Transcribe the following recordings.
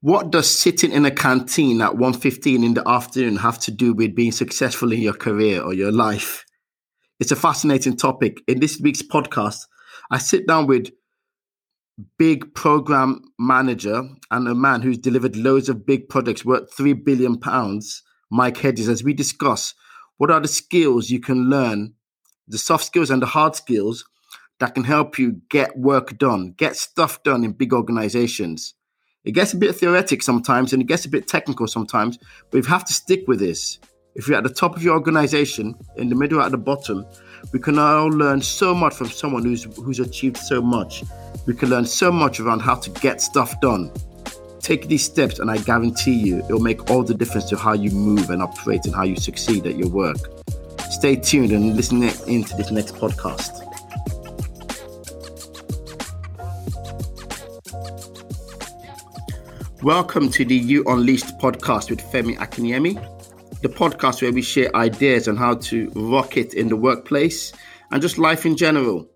What does sitting in a canteen at 1.15 in the afternoon have to do with being successful in your career or your life? It's a fascinating topic. In this week's podcast, I sit down with big program manager and a man who's delivered loads of big projects worth 3 billion pounds, Mike Hedges, as we discuss what are the skills you can learn, the soft skills and the hard skills that can help you get work done, get stuff done in big organizations. It gets a bit theoretic sometimes and it gets a bit technical sometimes, but you have to stick with this. If you're at the top of your organization, in the middle, at the bottom, we can all learn so much from someone who's who's achieved so much. We can learn so much around how to get stuff done. Take these steps, and I guarantee you, it'll make all the difference to how you move and operate and how you succeed at your work. Stay tuned and listen in to this next podcast. Welcome to the You Unleashed podcast with Femi Akinyemi, the podcast where we share ideas on how to rock it in the workplace and just life in general.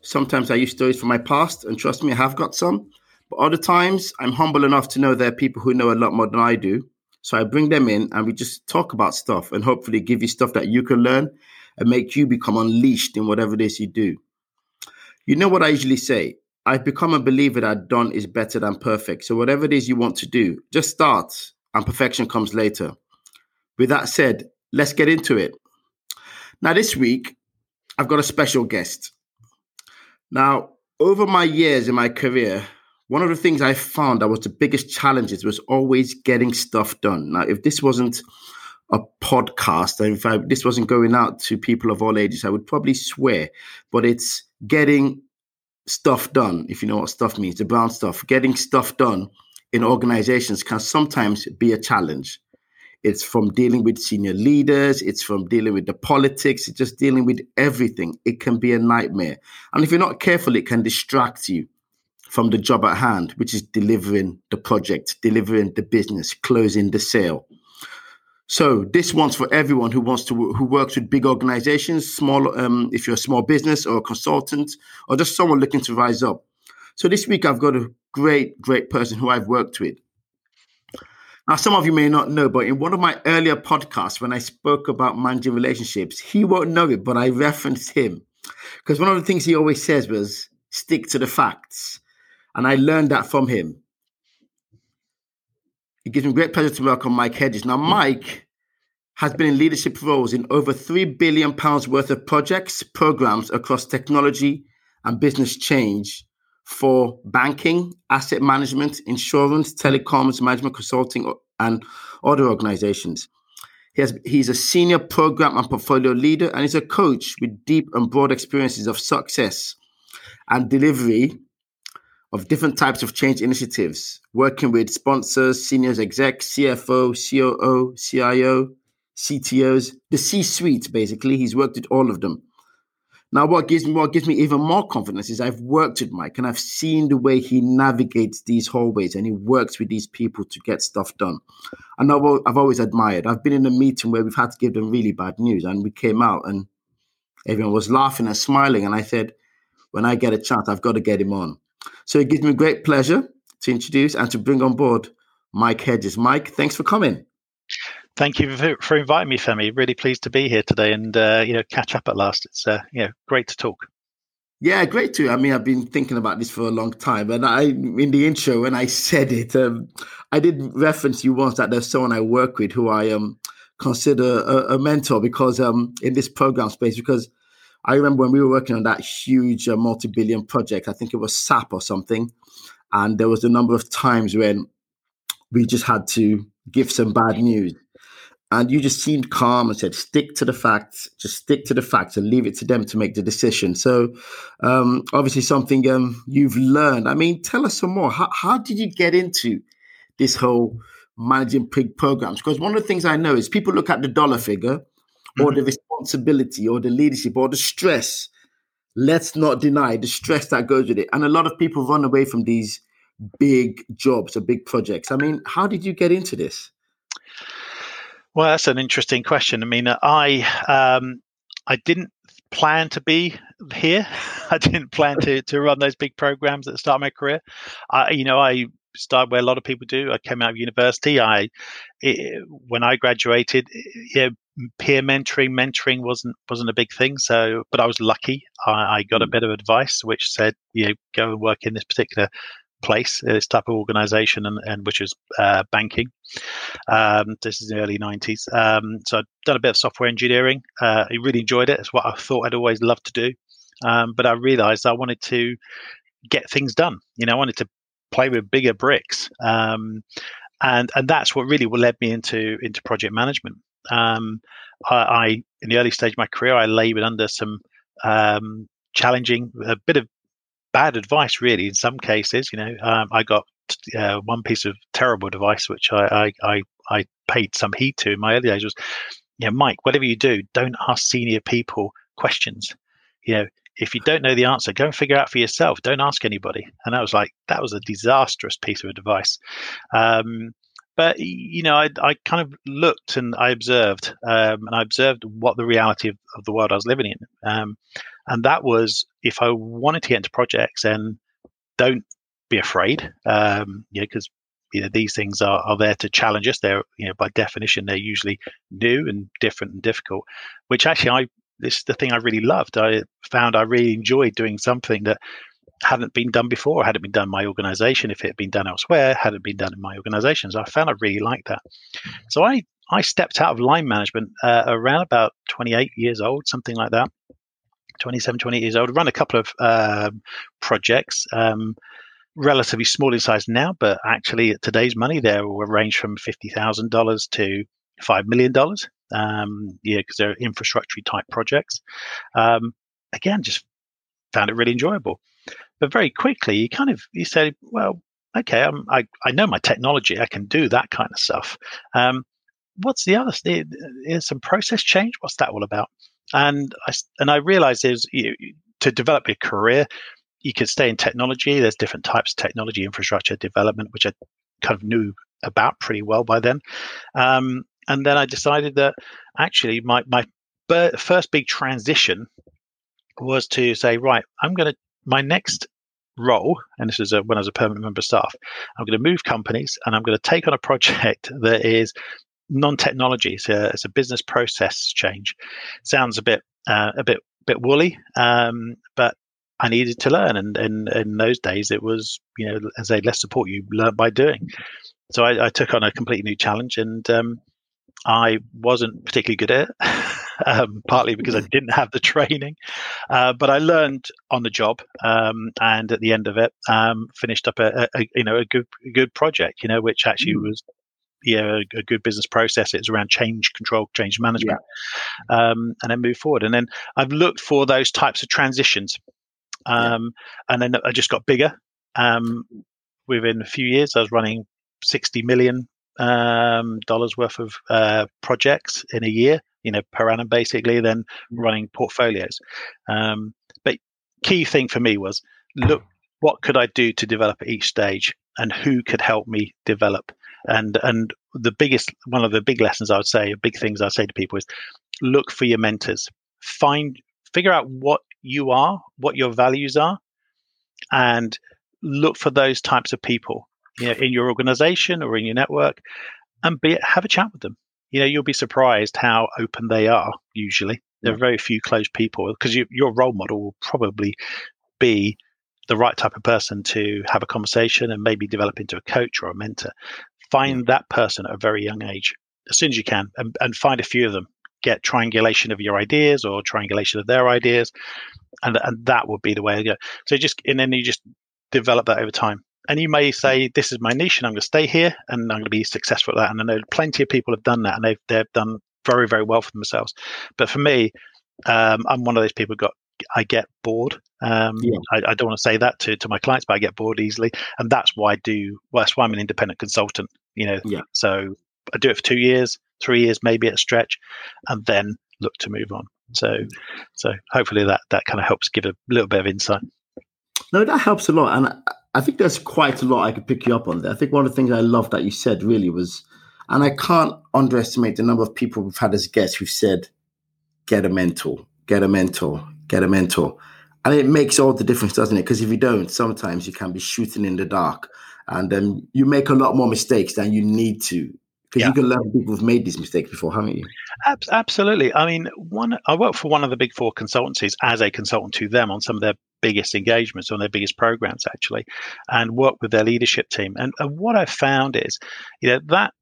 Sometimes I use stories from my past, and trust me, I have got some. But other times, I'm humble enough to know there are people who know a lot more than I do. So I bring them in and we just talk about stuff and hopefully give you stuff that you can learn and make you become unleashed in whatever it is you do. You know what I usually say I've become a believer that done is better than perfect. So whatever it is you want to do, just start and perfection comes later. With that said, let's get into it. Now, this week, I've got a special guest. Now, over my years in my career, one of the things I found that was the biggest challenges was always getting stuff done. Now, if this wasn't a podcast, and if I, this wasn't going out to people of all ages, I would probably swear, but it's getting stuff done, if you know what stuff means, the brown stuff, getting stuff done in organizations can sometimes be a challenge. It's from dealing with senior leaders, it's from dealing with the politics, it's just dealing with everything. It can be a nightmare. And if you're not careful, it can distract you from the job at hand, which is delivering the project, delivering the business, closing the sale. So this one's for everyone who wants to who works with big organizations, small um, if you're a small business or a consultant or just someone looking to rise up. So this week I've got a great, great person who I've worked with. Now, some of you may not know, but in one of my earlier podcasts, when I spoke about managing relationships, he won't know it, but I referenced him because one of the things he always says was stick to the facts. And I learned that from him. It gives me great pleasure to welcome Mike Hedges. Now, Mike has been in leadership roles in over £3 billion worth of projects, programs across technology and business change for banking, asset management, insurance, telecoms, management consulting, and other organizations. He has, he's a senior program and portfolio leader, and he's a coach with deep and broad experiences of success and delivery of different types of change initiatives, working with sponsors, seniors execs, CFO, COO, CIO, CTOs, the C-suite. Basically, he's worked with all of them. Now, what gives me what gives me even more confidence is I've worked with Mike and I've seen the way he navigates these hallways and he works with these people to get stuff done. And I've, I've always admired. I've been in a meeting where we've had to give them really bad news, and we came out and everyone was laughing and smiling. And I said, when I get a chance, I've got to get him on. So it gives me great pleasure to introduce and to bring on board Mike Hedges. Mike, thanks for coming. Thank you for, for inviting me, Femi. Really pleased to be here today and uh, you know catch up at last. It's uh, you know great to talk. Yeah, great too. I mean, I've been thinking about this for a long time, and I in the intro when I said it, um, I did reference you once that there's someone I work with who I um consider a, a mentor because um in this program space because I remember when we were working on that huge uh, multi-billion project. I think it was SAP or something, and there was a number of times when we just had to give some bad news. And you just seemed calm and said, stick to the facts, just stick to the facts and leave it to them to make the decision. So, um, obviously, something um, you've learned. I mean, tell us some more. How, how did you get into this whole managing big programs? Because one of the things I know is people look at the dollar figure or the mm-hmm. responsibility or the leadership or the stress. Let's not deny the stress that goes with it. And a lot of people run away from these big jobs or big projects. I mean, how did you get into this? Well, that's an interesting question. I mean, I um, I didn't plan to be here. I didn't plan to to run those big programs at the start of my career. I, you know, I started where a lot of people do. I came out of university. I, it, when I graduated, yeah, peer mentoring, mentoring wasn't wasn't a big thing. So, but I was lucky. I, I got a mm. bit of advice which said, you know, go and work in this particular place, this type of organization, and, and which is uh, banking. Um, this is the early 90s. Um, so I'd done a bit of software engineering. Uh, I really enjoyed it. It's what I thought I'd always loved to do. Um, but I realized I wanted to get things done. You know, I wanted to play with bigger bricks. Um, and, and that's what really led me into, into project management. Um, I, I, in the early stage of my career, I labored under some um, challenging, a bit of bad advice, really. In some cases, you know, um, I got uh, one piece of terrible advice which I, I, I I paid some heed to in my early days was, you know, Mike, whatever you do, don't ask senior people questions. You know, if you don't know the answer, go and figure out for yourself. Don't ask anybody. And I was like, that was a disastrous piece of advice. Um, but you know, I, I kind of looked and I observed, um, and I observed what the reality of, of the world I was living in, um, and that was if I wanted to get into projects, then don't be afraid, um, you know, because you know these things are, are there to challenge us. They're you know by definition they're usually new and different and difficult, which actually I this is the thing I really loved. I found I really enjoyed doing something that hadn't been done before, hadn't been done in my organization. If it had been done elsewhere, hadn't been done in my organizations. I found I really liked that. So I, I stepped out of line management uh, around about 28 years old, something like that. 27, 28 years old. Run a couple of um, projects, um, relatively small in size now, but actually at today's money, they will range from $50,000 to $5 million. Um, yeah, because they're infrastructure type projects. Um, again, just found it really enjoyable. But very quickly, you kind of you say, well, okay, I'm, i I know my technology, I can do that kind of stuff. Um, what's the other? Is some process change? What's that all about? And I and I realized is you, to develop your career, you could stay in technology. There's different types of technology infrastructure development, which I kind of knew about pretty well by then. Um, and then I decided that actually my my first big transition was to say, right, I'm going to my next role, and this is a, when I was a permanent member of staff, I'm going to move companies and I'm going to take on a project that is non-technology. It's a, it's a business process change. Sounds a bit uh, a bit bit woolly, um, but I needed to learn, and, and in those days it was you know as they less support you learn by doing. So I, I, took on a completely new challenge, and um, I wasn't particularly good at it. um, partly because I didn't have the training. Uh, but I learned on the job, um, and at the end of it, um, finished up a, a, you know a good a good project, you know, which actually mm. was yeah a, a, good business process. It's around change control, change management, yeah. Um, and then move forward. And then I've looked for those types of transitions, yeah. Um, and then I just got bigger. Um, within a few years, I was running 60 million um, dollars worth of uh, projects in a year, you know, per annum, basically, then mm. running portfolios. Um, but key thing for me was look, what could I do to develop at each stage, and who could help me develop? And and the biggest one of the big lessons I would say, big things I say to people is look for your mentors. Find figure out what you are, what your values are, and look for those types of people you know, in your organization or in your network and be have a chat with them. You know, you'll be surprised how open they are. Usually, there are very few closed people because you, your role model will probably be the right type of person to have a conversation and maybe develop into a coach or a mentor. Find that person at a very young age as soon as you can, and, and find a few of them. Get triangulation of your ideas or triangulation of their ideas, and and that would be the way to go. So just and then you just develop that over time and you may say, "This is my niche, and I'm going to stay here, and I'm going to be successful at that." And I know plenty of people have done that, and they've they've done very very well for themselves. But for me, um, I'm one of those people who got I get bored. Um, yeah. I, I, don't want to say that to, to my clients, but I get bored easily, and that's why I do. Well, that's why I'm an independent consultant. You know, yeah. so I do it for two years, three years, maybe at a stretch, and then look to move on. So, so hopefully that that kind of helps give a little bit of insight. No, that helps a lot, and I think there's quite a lot I could pick you up on there. I think one of the things I love that you said really was, and I can't underestimate the number of people we've had as guests who've said, get a mentor, get a mentor, get a mentor. And it makes all the difference, doesn't it? Because if you don't, sometimes you can be shooting in the dark and then you make a lot more mistakes than you need to because yeah. you can learn people who've made these mistakes before, haven't you? Absolutely. I mean, one I work for one of the big four consultancies as a consultant to them on some of their biggest engagements, on their biggest programs, actually, and work with their leadership team. And, and what I found is, you know, that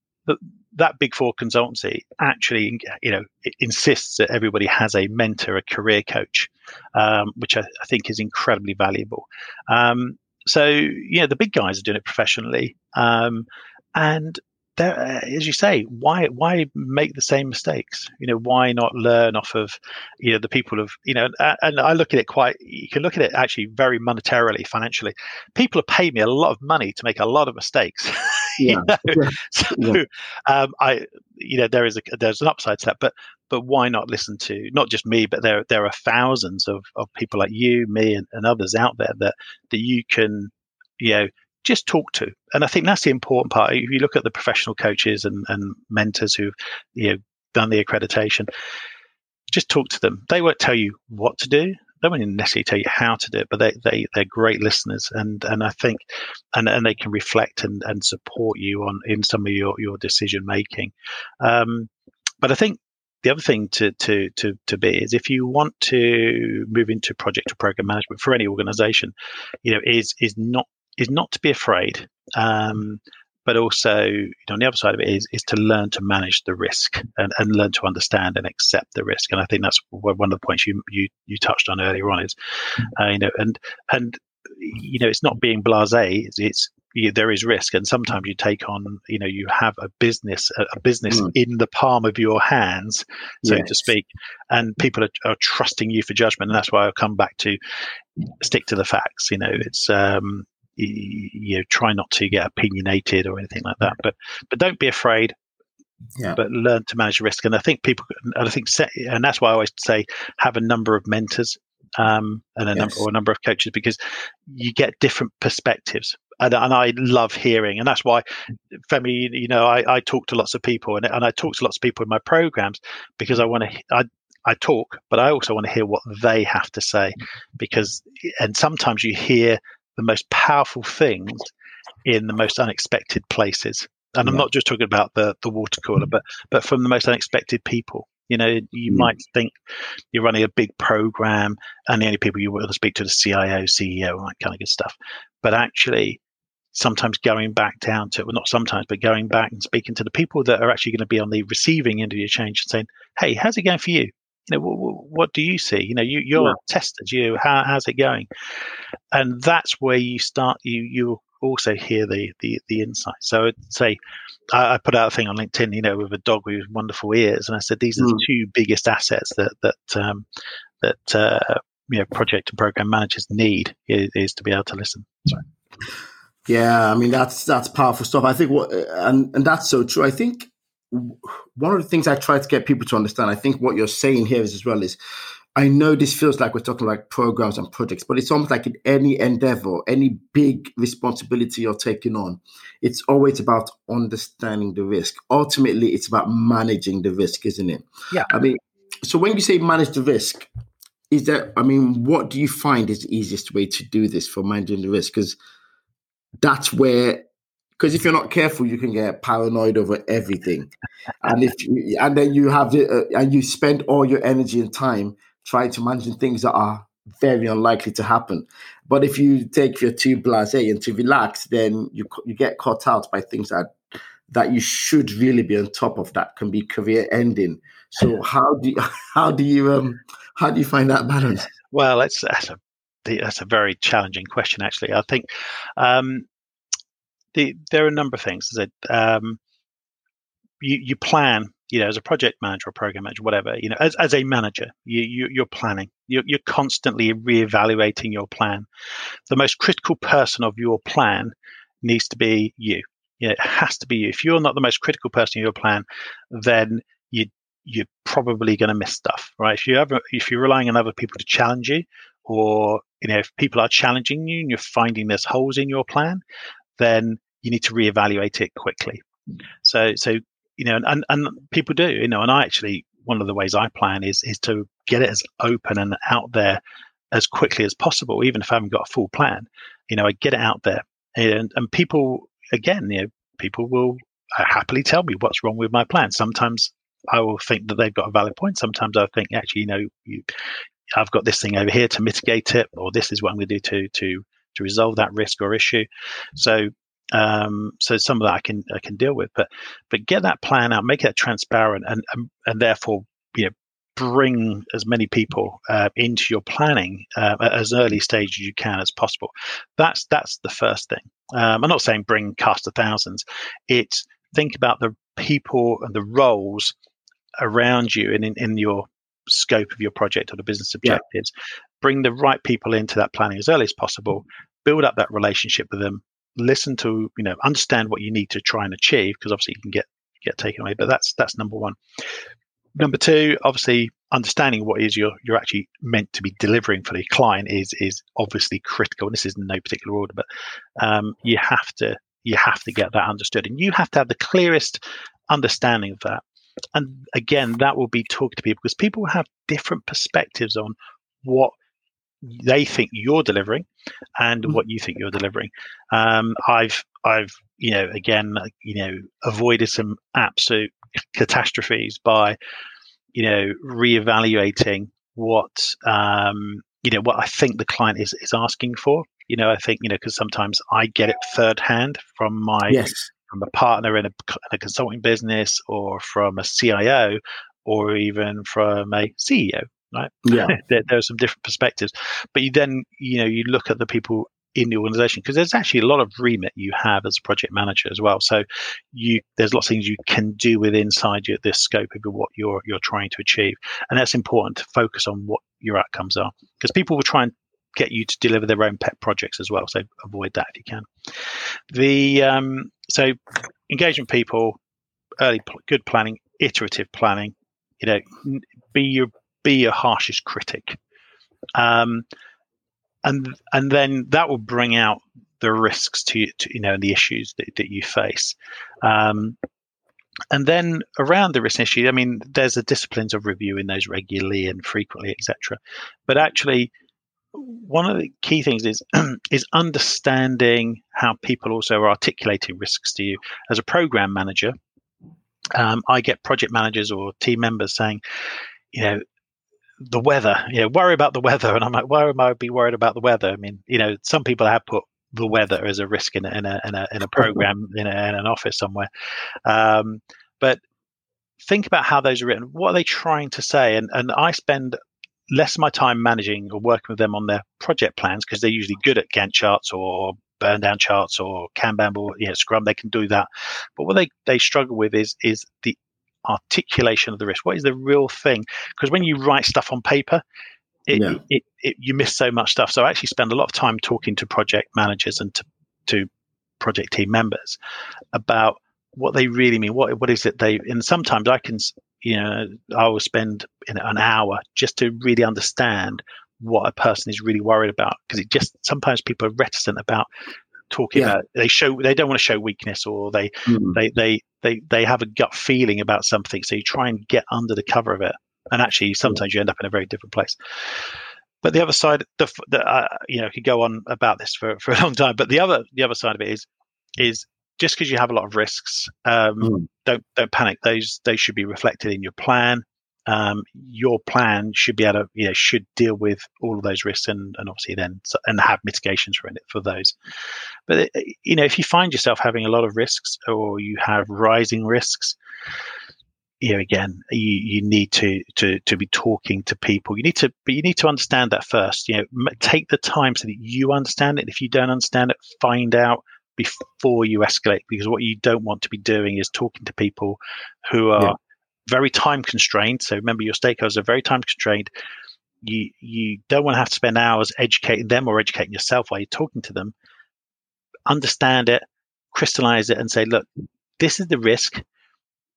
that big four consultancy actually, you know, insists that everybody has a mentor, a career coach, um, which I, I, think is incredibly valuable. Um, so, you know, the big guys are doing it professionally, um, and there, uh, as you say, why why make the same mistakes? You know, why not learn off of you know the people of you know? And I look at it quite. You can look at it actually very monetarily, financially. People have paid me a lot of money to make a lot of mistakes. Yeah. know? yeah. So yeah. Um, I, you know, there is a there's an upside to that, but but why not listen to not just me, but there there are thousands of, of people like you, me, and, and others out there that that you can you know just talk to. And I think that's the important part. If you look at the professional coaches and, and mentors who've you know done the accreditation, just talk to them. They won't tell you what to do. They won't necessarily tell you how to do it, but they, they, they're great listeners. And, and I think, and, and they can reflect and, and support you on in some of your, your decision making. Um, but I think the other thing to, to, to, to be is if you want to move into project or program management for any organization, you know, is, is not is not to be afraid, um, but also you know, on the other side of it is is to learn to manage the risk and, and learn to understand and accept the risk. And I think that's one of the points you you, you touched on earlier on is uh, you know and and you know it's not being blasé. It's, it's you, there is risk, and sometimes you take on, you know, you have a business, a, a business mm. in the palm of your hands, so yes. to speak, and people are, are, trusting you for judgment, and that's why I come back to stick to the facts. You know, it's um, you know try not to get opinionated or anything like that but but don't be afraid yeah. but learn to manage risk and i think people and i think set, and that's why i always say have a number of mentors um, and a yes. number or a number of coaches because you get different perspectives and, and I love hearing, and that's why, Femi, you know, I, I talk to lots of people, and, and I talk to lots of people in my programs because I want to. I I talk, but I also want to hear what they have to say, because and sometimes you hear the most powerful things in the most unexpected places. And yeah. I'm not just talking about the, the water cooler, but but from the most unexpected people. You know, you mm. might think you're running a big program and the only people you want to speak to the CIO, CEO, all that kind of good stuff. But actually, sometimes going back down to, well, not sometimes, but going back and speaking to the people that are actually going to be on the receiving end of your change and saying, hey, how's it going for you? You know, what, what do you see? You know, you, you're yeah. tested. You, how, how's it going? And that's where you start. You you also hear the the the insight. So I'd say I, I, put out a thing on LinkedIn, you know, with a dog with wonderful ears, and I said these are mm. the two biggest assets that that um, that uh, you know project and program managers need is, is to be able to listen. So. Yeah, I mean that's that's powerful stuff. I think what and and that's so true. I think one of the things I try to get people to understand, I think what you're saying here is as well is I know this feels like we're talking like programs and projects, but it's almost like in any endeavor, any big responsibility you're taking on, it's always about understanding the risk. Ultimately, it's about managing the risk, isn't it? Yeah. I mean, so when you say manage the risk, is that, I mean, what do you find is the easiest way to do this for managing the risk? Because that's where because if you're not careful, you can get paranoid over everything, and if you, and then you have the, uh, and you spend all your energy and time trying to manage things that are very unlikely to happen. But if you take your too blasé and to relax, then you you get caught out by things that that you should really be on top of. That can be career ending. So how do you, how do you um how do you find that balance? Well, that's that's a that's a very challenging question. Actually, I think um, the, there are a number of things. That um, you you plan, you know, as a project manager or program manager, whatever, you know, as, as a manager, you, you you're planning. You're, you're constantly reevaluating your plan. The most critical person of your plan needs to be you. You know, it has to be you. If you're not the most critical person in your plan, then you you're probably going to miss stuff, right? If you ever if you're relying on other people to challenge you, or you know if people are challenging you and you're finding there's holes in your plan, then you need to reevaluate it quickly. So, so you know, and, and people do, you know, and I actually one of the ways I plan is is to get it as open and out there as quickly as possible, even if I haven't got a full plan. You know, I get it out there and and people again, you know, people will uh, happily tell me what's wrong with my plan. Sometimes I will think that they've got a valid point. Sometimes I think actually, you know, you, I've got this thing over here to mitigate it, or this is what I'm going to do to to to resolve that risk or issue. So um, so some of that I can I can deal with, but but get that plan out, make it transparent, and and, and therefore you know bring as many people uh, into your planning uh, at as early stage as you can as possible. That's that's the first thing. Um, I'm not saying bring cast of thousands. It's think about the people and the roles around you and in, in your scope of your project or the business objectives. Yeah. Bring the right people into that planning as early as possible. Build up that relationship with them. Listen to you know understand what you need to try and achieve because obviously you can get get taken away. But that's that's number one. Number two, obviously, understanding what is you're you're actually meant to be delivering for the client is is obviously critical. And this is in no particular order, but um, you have to you have to get that understood, and you have to have the clearest understanding of that. And again, that will be talking to people because people have different perspectives on what they think you're delivering and mm-hmm. what you think you're delivering. Um, I've I've you know again you know avoided some absolute catastrophes by you know reevaluating what um, you know what I think the client is is asking for. You know, I think you know because sometimes I get it third hand from my yes. from a partner in a, in a consulting business or from a CIO or even from a CEO. Right? Yeah, there, there are some different perspectives, but you then you know you look at the people in the organization because there's actually a lot of remit you have as a project manager as well. So you there's lots of things you can do with inside your this scope of what you're you're trying to achieve, and that's important to focus on what your outcomes are because people will try and get you to deliver their own pet projects as well. So avoid that if you can. The um, so engagement people, early good planning, iterative planning. You know, be your be your harshest critic. Um, and and then that will bring out the risks to, to you know the issues that, that you face. Um, and then around the risk issue i mean there's the disciplines of reviewing those regularly and frequently etc but actually one of the key things is is understanding how people also are articulating risks to you. As a program manager um, i get project managers or team members saying you know the weather, you know, worry about the weather. And I'm like, why am I be worried about the weather? I mean, you know, some people have put the weather as a risk in a, in a, in a, in a program in, a, in an office somewhere. Um, but think about how those are written. What are they trying to say? And, and I spend less of my time managing or working with them on their project plans because they're usually good at Gantt charts or burn down charts or Kanban or you know, Scrum. They can do that. But what they, they struggle with is is the articulation of the risk. What is the real thing? Because when you write stuff on paper, it, yeah. it, it, you miss so much stuff. So I actually spend a lot of time talking to project managers and to, to project team members about what they really mean. What what is it they? And sometimes I can, you know, I will spend an hour just to really understand what a person is really worried about because it just sometimes people are reticent about talking yeah. about they show they don't want to show weakness or they mm. they they they they have a gut feeling about something so you try and get under the cover of it and actually sometimes yeah. you end up in a very different place but the other side the, the uh, you know could go on about this for, for a long time but the other the other side of it is is just because you have a lot of risks um, mm. don't don't panic those they should be reflected in your plan um, your plan should be able to, you know, should deal with all of those risks and, and obviously then and have mitigations for it for those. But uh, you know, if you find yourself having a lot of risks or you have rising risks, you know, again, you, you need to, to to be talking to people. You need to, but you need to understand that first. You know, take the time so that you understand it. If you don't understand it, find out before you escalate because what you don't want to be doing is talking to people who are yeah very time constrained. So remember, your stakeholders are very time constrained. You you don't want to have to spend hours educating them or educating yourself while you're talking to them. Understand it, crystallize it, and say, look, this is the risk.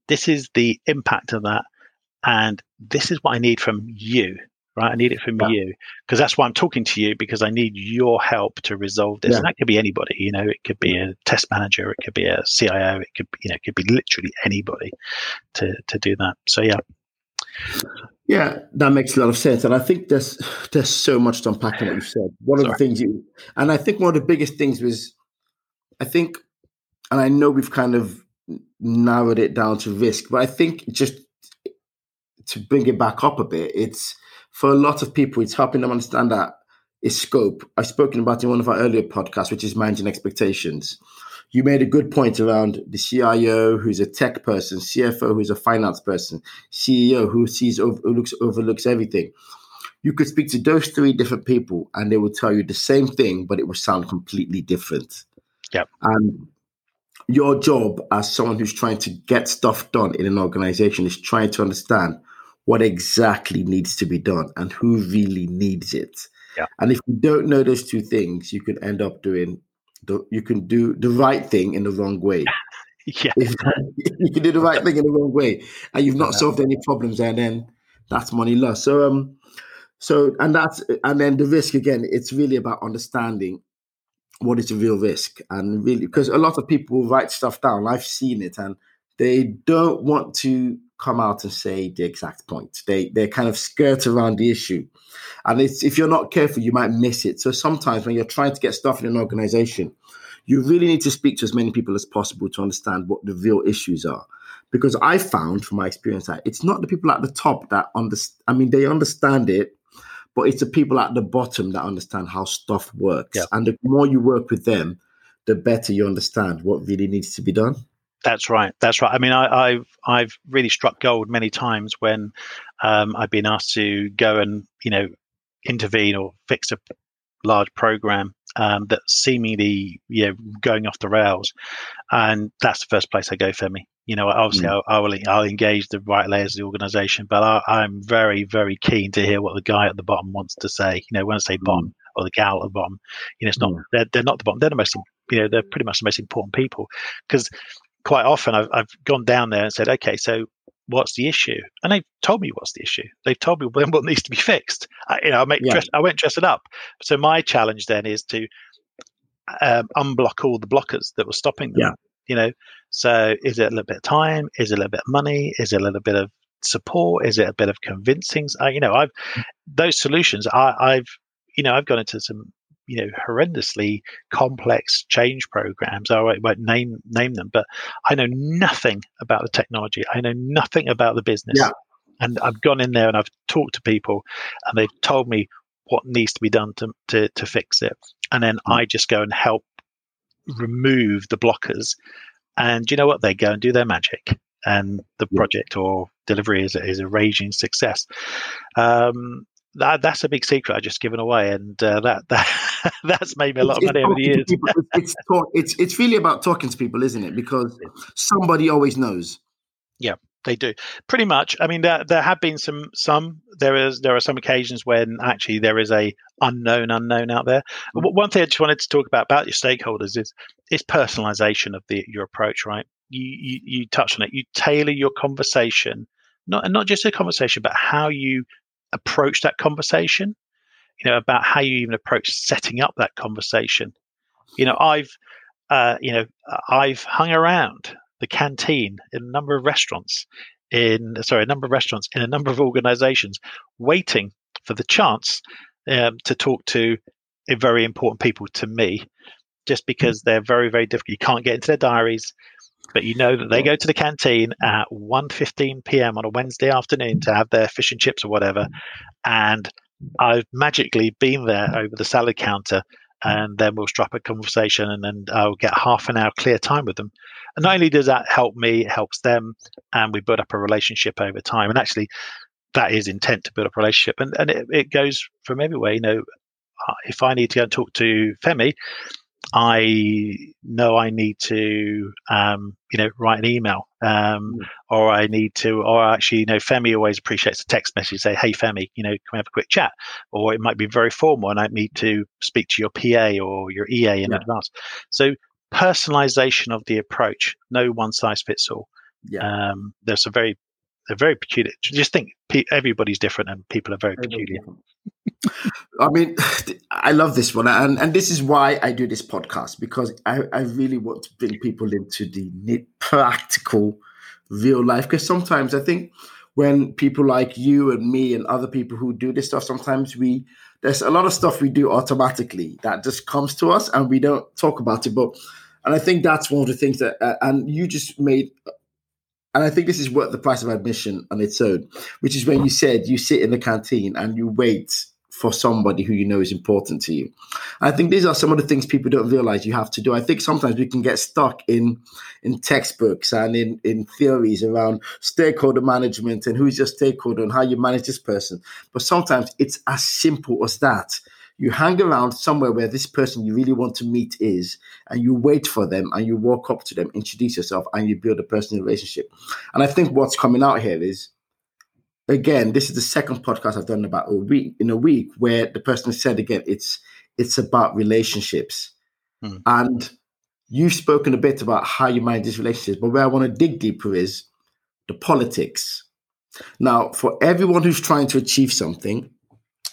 This is the impact of that, and this is what I need from you right? I need it from yeah. you because that's why I'm talking to you because I need your help to resolve this. Yeah. And that could be anybody, you know, it could be a test manager, it could be a CIO, it could, be, you know, it could be literally anybody to to do that. So yeah. Yeah, that makes a lot of sense, and I think there's there's so much to unpack in what you said. One of Sorry. the things you, and I think one of the biggest things was I think, and I know we've kind of narrowed it down to risk, but I think just to bring it back up a bit, it's for a lot of people, it's helping them understand that is scope. I've spoken about in one of our earlier podcasts, which is managing expectations. You made a good point around the CIO, who's a tech person, CFO, who's a finance person, CEO, who sees who looks overlooks everything. You could speak to those three different people, and they will tell you the same thing, but it will sound completely different. Yeah. And your job as someone who's trying to get stuff done in an organization is trying to understand what exactly needs to be done and who really needs it. Yeah. And if you don't know those two things, you can end up doing the you can do the right thing in the wrong way. yeah. you can do the right thing in the wrong way, and you've not yeah. solved any problems, and then that's money lost. So um, so and that's and then the risk again. It's really about understanding what is the real risk, and really because a lot of people write stuff down. I've seen it, and they don't want to come out and say the exact point. They they kind of skirt around the issue, and it's if you're not careful, you might miss it. So sometimes when you're trying to get stuff in an organization, you really need to speak to as many people as possible to understand what the real issues are. Because I found from my experience that it's not the people at the top that understand. I mean, they understand it, but it's the people at the bottom that understand how stuff works. Yeah. And the more you work with them, the better you understand what really needs to be done. That's right. That's right. I mean, I, have I've really struck gold many times when um, I've been asked to go and you know intervene or fix a large program um, that's seemingly you know going off the rails, and that's the first place I go, Femi. You know, obviously, mm. I, I, will I'll engage the right layers of the organisation, but I, am very very keen to hear what the guy at the bottom wants to say. You know, when I say bottom mm. or the gal at the bottom, you know, it's not mm. they're, they're not the bottom. They're the most you know they're pretty much the most important people because quite often I've, I've gone down there and said, okay, so what's the issue? And they've told me what's the issue. They've told me what needs to be fixed. I, you know, I make yeah. dress, I won't dress it up. So my challenge then is to um, unblock all the blockers that were stopping them. Yeah. You know, so is it a little bit of time? Is it a little bit of money? Is it a little bit of support? Is it a bit of convincing? You know, I've those solutions. I, I've you know I've gone into some you know horrendously complex change programs. I won't name name them, but I know nothing about the technology. I know nothing about the business. Yeah. And I've gone in there and I've talked to people, and they've told me what needs to be done to to, to fix it. And then mm. I just go and help remove the blockers. And you know what? They go and do their magic, and the yeah. project or delivery is is a raging success. Um, that, that's a big secret I just given away, and uh, that that that's made me a lot it's, of money over the years. it's, talk, it's it's really about talking to people, isn't it? Because somebody always knows. Yeah, they do pretty much. I mean, there there have been some some there is there are some occasions when actually there is a unknown unknown out there. Mm-hmm. One thing I just wanted to talk about about your stakeholders is is personalization of the your approach. Right, you you, you touched on it. You tailor your conversation not and not just a conversation, but how you approach that conversation you know about how you even approach setting up that conversation. You know i've uh, you know i've hung around the canteen in a number of restaurants in sorry a number of restaurants in a number of organizations waiting for the chance um, to talk to very important people to me just because they're very very difficult. You can't get into their diaries but you know that they go to the canteen at 1.15 p.m. on a Wednesday afternoon to have their fish and chips or whatever. And I've magically been there over the salad counter and then we'll strap a conversation and then I'll get half an hour clear time with them. And not only does that help me, it helps them and we build up a relationship over time. And actually that is intent to build up a relationship. And, and it, it goes from everywhere. You know, if I need to go and talk to Femi, I know I need to, um, you know, write an email, um, mm. or I need to, or actually, you know, Femi always appreciates a text message. Say, "Hey, Femi, you know, can we have a quick chat?" Or it might be very formal, and I need to speak to your PA or your EA in yeah. advance. So, personalization of the approach. No one size fits all. Yeah. Um, there's a very, they're very peculiar. Just think, everybody's different, and people are very, very peculiar. I mean, I love this one, and and this is why I do this podcast because I, I really want to bring people into the practical, real life. Because sometimes I think when people like you and me and other people who do this stuff, sometimes we there's a lot of stuff we do automatically that just comes to us and we don't talk about it. But And I think that's one of the things that, uh, and you just made, and I think this is worth the price of admission on its own, which is when you said you sit in the canteen and you wait for somebody who you know is important to you. I think these are some of the things people don't realize you have to do. I think sometimes we can get stuck in in textbooks and in in theories around stakeholder management and who's your stakeholder and how you manage this person. But sometimes it's as simple as that. You hang around somewhere where this person you really want to meet is, and you wait for them and you walk up to them, introduce yourself, and you build a personal relationship. And I think what's coming out here is again, this is the second podcast I've done about a week in a week where the person said again, it's it's about relationships. Hmm. And you've spoken a bit about how you manage these relationships, but where I want to dig deeper is the politics. Now, for everyone who's trying to achieve something,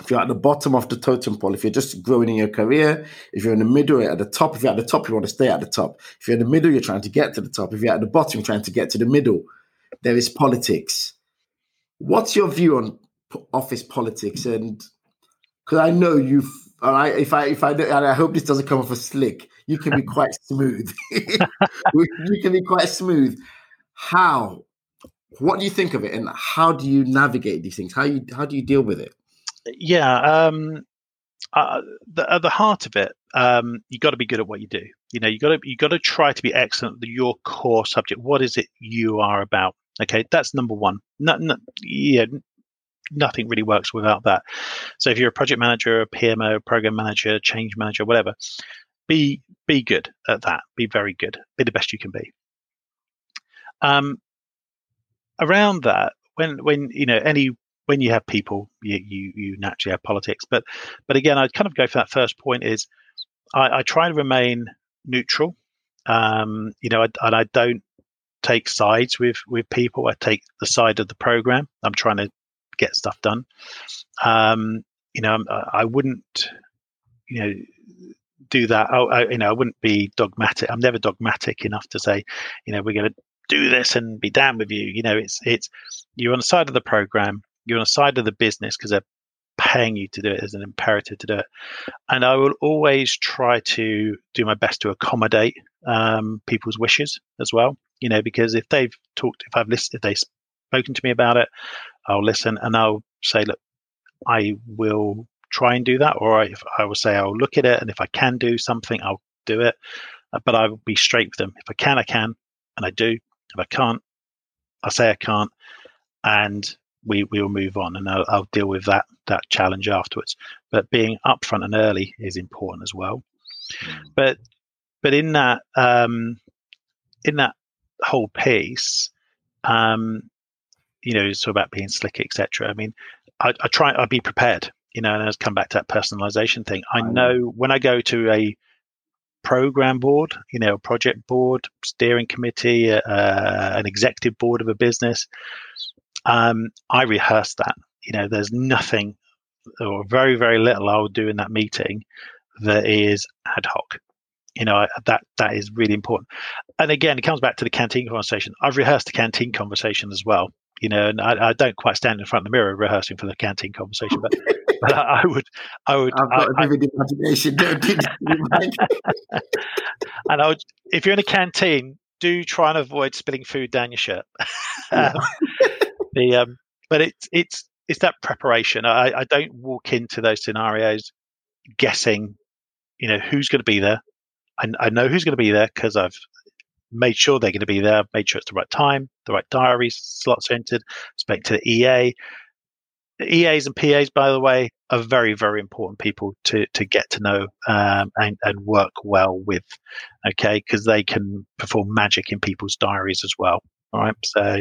if you're at the bottom of the totem pole, if you're just growing in your career, if you're in the middle, at the top. If you're at the top, you want to stay at the top. If you're in the middle, you're trying to get to the top. If you're at the bottom, you're trying to get to the middle. There is politics. What's your view on office politics? And because I know you've, I, if I, if I, and I hope this doesn't come off as slick, you can be quite smooth. you can be quite smooth. How? What do you think of it, and how do you navigate these things? How you, how do you deal with it? Yeah, um, uh, the, at the heart of it, um, you got to be good at what you do. You know, you got to you got to try to be excellent at your core subject. What is it you are about? Okay, that's number one. Yeah, nothing really works without that. So if you're a project manager, a PMO, program manager, change manager, whatever, be be good at that. Be very good. Be the best you can be. Um, around that, when when you know any when you have people, you, you you naturally have politics. But but again, I'd kind of go for that first point is I, I try to remain neutral. Um, you know, I, and I don't take sides with with people. I take the side of the program. I'm trying to get stuff done. Um, you know, I wouldn't, you know, do that. I, I, you know, I wouldn't be dogmatic. I'm never dogmatic enough to say, you know, we're going to do this and be damned with you. You know, it's it's you're on the side of the program. You're on the side of the business because they're paying you to do it as an imperative to do it. And I will always try to do my best to accommodate um, people's wishes as well you know, because if they've talked, if I've listened, if they've spoken to me about it, I'll listen and I'll say, look, I will try and do that, or if I will say I'll look at it, and if I can do something, I'll do it. Uh, but I will be straight with them. If I can, I can, and I do. If I can't, I say I can't, and we we will move on, and I'll, I'll deal with that that challenge afterwards. But being upfront and early is important as well. Mm. But but in that um, in that whole piece, um, you know, it's about being slick, etc. I mean, I, I try, I'd be prepared, you know, and I come back to that personalization thing. I know when I go to a program board, you know, a project board, steering committee, uh, an executive board of a business, um, I rehearse that. You know, there's nothing or very, very little I'll do in that meeting that is ad hoc. You know that that is really important. And again it comes back to the canteen conversation. I've rehearsed the canteen conversation as well you know and i, I don't quite stand in front of the mirror rehearsing for the canteen conversation but, but I, I, would i would i've got I, a vivid imagination. And i would if you're in a canteen do try and avoid spilling food down your shirt. Um, the um but it's it's it's that preparation I, I don't walk into those scenarios guessing you know who's going to be there I, I know who's going to be there because I've made sure they're going to be there, made sure it's the right time, the right diary slots entered, spoke to the EA. The EAs and PAs, by the way, are very, very important people to, to get to know um, and, and work well with, okay, because they can perform magic in people's diaries as well. Right. So,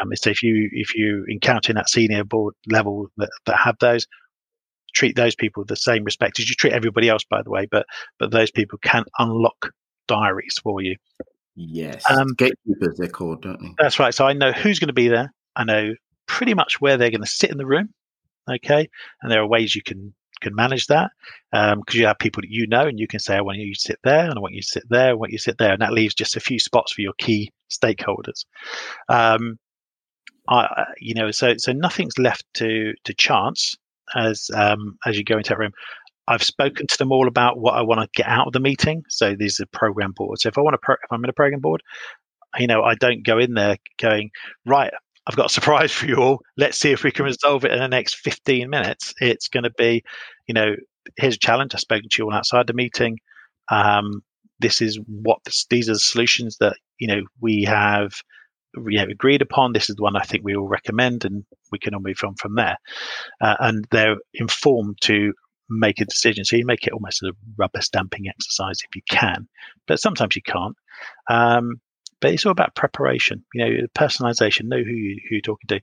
um, so if you if you encounter in that senior board level that, that have those, treat those people with the same respect as you treat everybody else, by the way. But but those people can unlock diaries for you. Yes, um, gatekeepers they're called, don't they? That's right. So I know who's going to be there. I know pretty much where they're going to sit in the room. Okay, and there are ways you can can manage that because um, you have people that you know, and you can say, "I want you to sit there, and I want you to sit there, and I want you to sit there," and that leaves just a few spots for your key stakeholders. Um, I, you know, so so nothing's left to to chance as um, as you go into that room. I've spoken to them all about what I want to get out of the meeting. So these are program boards. So if I want to, pro- if I'm in a program board, you know, I don't go in there going right. I've got a surprise for you all. Let's see if we can resolve it in the next 15 minutes. It's going to be, you know, here's a challenge. I've spoken to you all outside the meeting. Um, this is what these are the solutions that you know we have you know, agreed upon. This is the one I think we all recommend, and we can all move on from there. Uh, and they're informed to make a decision. So you make it almost a rubber stamping exercise if you can, but sometimes you can't. Um, but it's all about preparation, you know, personalization, know who, you, who you're talking to.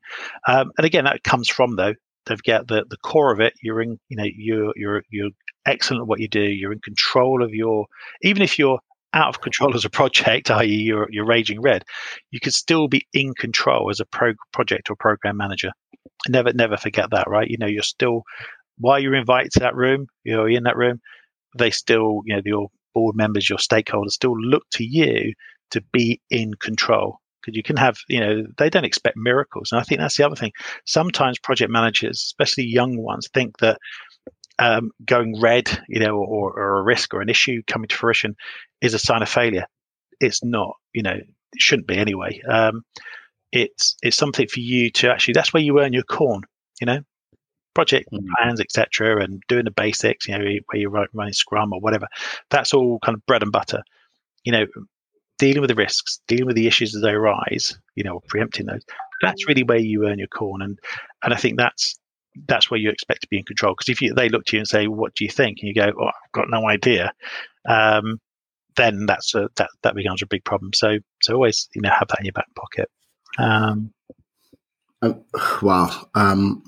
Um, and again, that comes from though, they've got the, the core of it. You're in, you know, you're, you're, you're excellent at what you do. You're in control of your, even if you're out of control as a project, i.e., you're, you're raging red, you could still be in control as a pro- project or program manager. Never, never forget that, right? You know, you're still while you're invited to that room, you're in that room, they still, you know, your board members, your stakeholders still look to you to be in control. Because you can have, you know, they don't expect miracles. And I think that's the other thing. Sometimes project managers, especially young ones, think that um, going red, you know, or, or a risk or an issue coming to fruition is a sign of failure. It's not, you know, it shouldn't be anyway. Um, it's it's something for you to actually. That's where you earn your corn. You know, project mm. plans, etc., and doing the basics, you know, where you're running Scrum or whatever. That's all kind of bread and butter. You know, dealing with the risks, dealing with the issues as they arise, you know, preempting those. That's really where you earn your corn, and and I think that's that's where you expect to be in control. Because if you, they look to you and say, "What do you think?" and you go, "Oh, I've got no idea," um, then that's a, that that becomes a big problem. So so always you know have that in your back pocket. Um, um, wow. Um,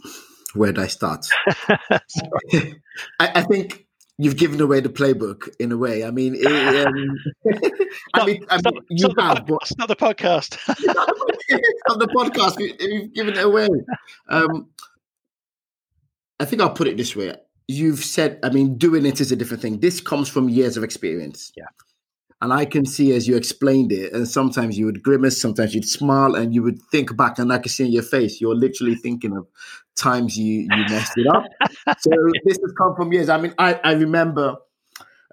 where do I start? I, I, think you've given away the playbook in a way. I mean, it, um, I mean, I mean you have, but it's not the podcast. not the podcast. You've given it away. I think I'll put it this way. You've said, I mean, doing it is a different thing. This comes from years of experience. Yeah. And I can see as you explained it, and sometimes you would grimace, sometimes you'd smile, and you would think back, and I can see in your face, you're literally thinking of times you you messed it up. so this has come from years. I mean, I I remember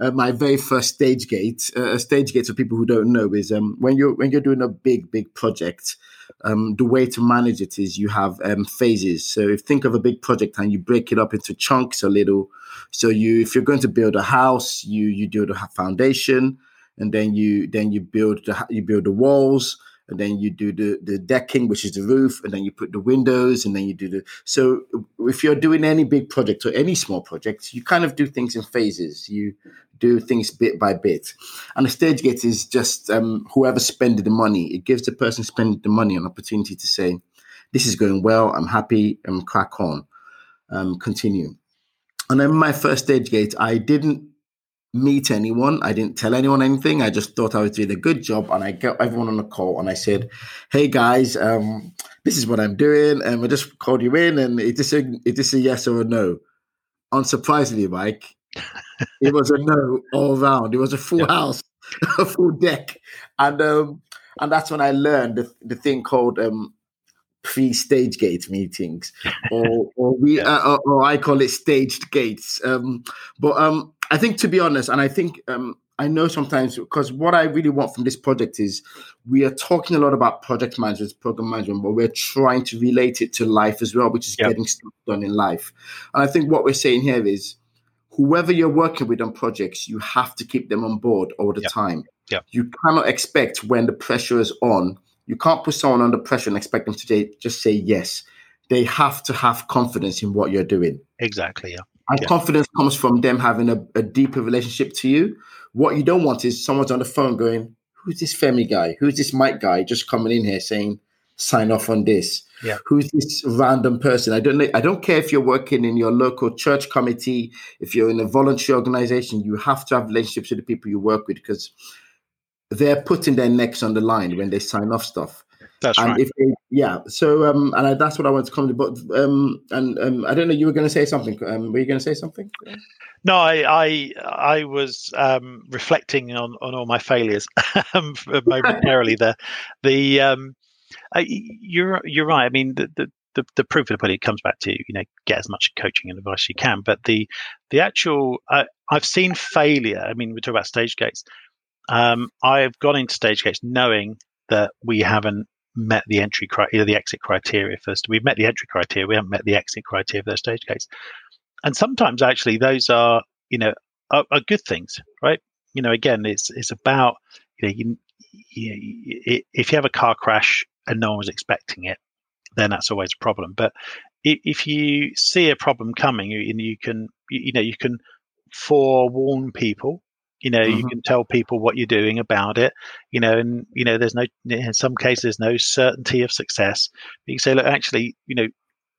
uh, my very first stage gate. Uh, a stage gate for people who don't know is um, when you're when you're doing a big big project. Um, the way to manage it is you have um, phases. So if think of a big project and you break it up into chunks a little. So you if you're going to build a house, you you do the foundation, and then you then you build the you build the walls and then you do the the decking, which is the roof, and then you put the windows, and then you do the. So if you're doing any big project or any small project, you kind of do things in phases. You do things bit by bit, and the stage gate is just um, whoever spending the money. It gives the person spending the money an opportunity to say, "This is going well. I'm happy. And crack on, um, continue." And then my first stage gate, I didn't meet anyone. I didn't tell anyone anything. I just thought I was doing a good job, and I got everyone on a call, and I said, "Hey guys, um, this is what I'm doing, and I just called you in, and it just a, it just a yes or a no." Unsurprisingly, Mike, it was a no all round. It was a full house, a full deck, and um, and that's when I learned the, the thing called um, pre-stage gate meetings, or or we yeah. uh, or, or, I call it staged gates. Um, but um, I think to be honest, and I think um, I know sometimes because what I really want from this project is we are talking a lot about project management, program management, but we're trying to relate it to life as well, which is yep. getting stuff done in life. And I think what we're saying here is whoever you're working with on projects, you have to keep them on board all the yep. time. Yep. You cannot expect when the pressure is on, you can't put someone under pressure and expect them to just say yes. They have to have confidence in what you're doing. Exactly. Yeah. And yeah. confidence comes from them having a, a, deeper relationship to you. What you don't want is someone's on the phone going, Who's this Femi guy? Who's this Mike guy just coming in here saying, sign off on this? Yeah. Who's this random person? I don't know. I don't care if you're working in your local church committee, if you're in a voluntary organization, you have to have relationships with the people you work with because they're putting their necks on the line when they sign off stuff. That's and right. If they, yeah. So, um, and I, that's what I want to comment. But, um, and um, I don't know. You were going to say something. Um, were you going to say something? No, I, I, I was um, reflecting on, on all my failures um, momentarily. there, the um, uh, you're you're right. I mean, the, the the, the proof of the pudding comes back to you know get as much coaching and advice you can. But the the actual uh, I've seen failure. I mean, we talk about stage gates. Um, I've gone into stage gates knowing that we haven't met the entry criteria, the exit criteria first. We've met the entry criteria, we haven't met the exit criteria for those stage gates. And sometimes actually those are, you know, are, are good things, right? You know, again, it's it's about you know, you, you, if you have a car crash and no one was expecting it, then that's always a problem. But if you see a problem coming, you, you can you know you can forewarn people you know, mm-hmm. you can tell people what you're doing about it. You know, and you know, there's no in some cases there's no certainty of success. But you can say, look, actually, you know,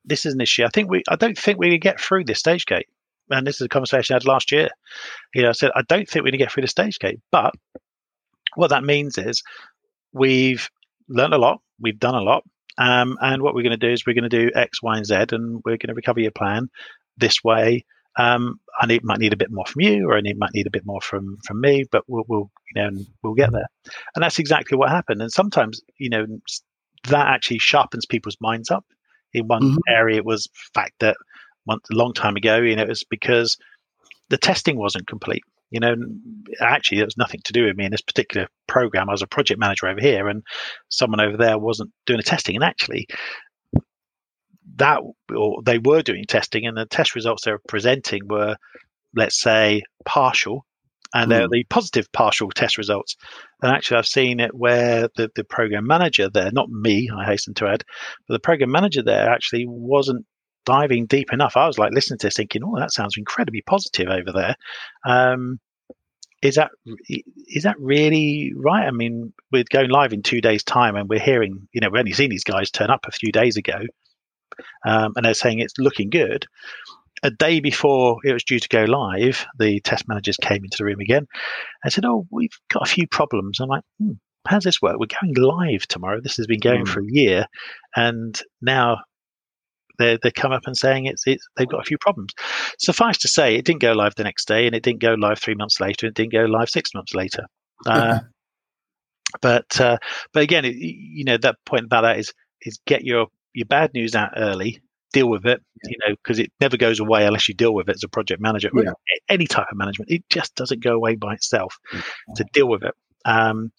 this is an issue. I think we, I don't think we're going to get through this stage gate. And this is a conversation I had last year. You know, I said I don't think we're going to get through the stage gate. But what that means is we've learned a lot, we've done a lot, um, and what we're going to do is we're going to do X, Y, and Z, and we're going to recover your plan this way um, I need, might need a bit more from you, or I need, might need a bit more from from me, but we'll, we'll you know we'll get there. And that's exactly what happened. And sometimes you know that actually sharpens people's minds up. In one mm-hmm. area, it was fact that once a long time ago, you know, it was because the testing wasn't complete. You know, actually, it was nothing to do with me in this particular program. I was a project manager over here, and someone over there wasn't doing the testing. And actually, that or they were doing testing and the test results they were presenting were let's say partial and they're hmm. the positive partial test results. And actually, I've seen it where the, the program manager there, not me, I hasten to add, but the program manager there actually wasn't diving deep enough. I was like listening to this thinking, oh, that sounds incredibly positive over there. Um, is that is that really right? I mean, we're going live in two days' time, and we're hearing, you know, we've only seen these guys turn up a few days ago, um, and they're saying it's looking good. A day before it was due to go live, the test managers came into the room again and said, "Oh, we've got a few problems." I'm like, hmm, "How's this work? We're going live tomorrow. This has been going mm. for a year, and now they they come up and saying it's, it's they've got a few problems. Suffice to say, it didn't go live the next day, and it didn't go live three months later. It didn't go live six months later. Uh, but uh, but again, it, you know that point about that is is get your your bad news out early, deal with it, you know, because it never goes away unless you deal with it as a project manager. Yeah. Any type of management, it just doesn't go away by itself. Mm-hmm. To deal with it, um,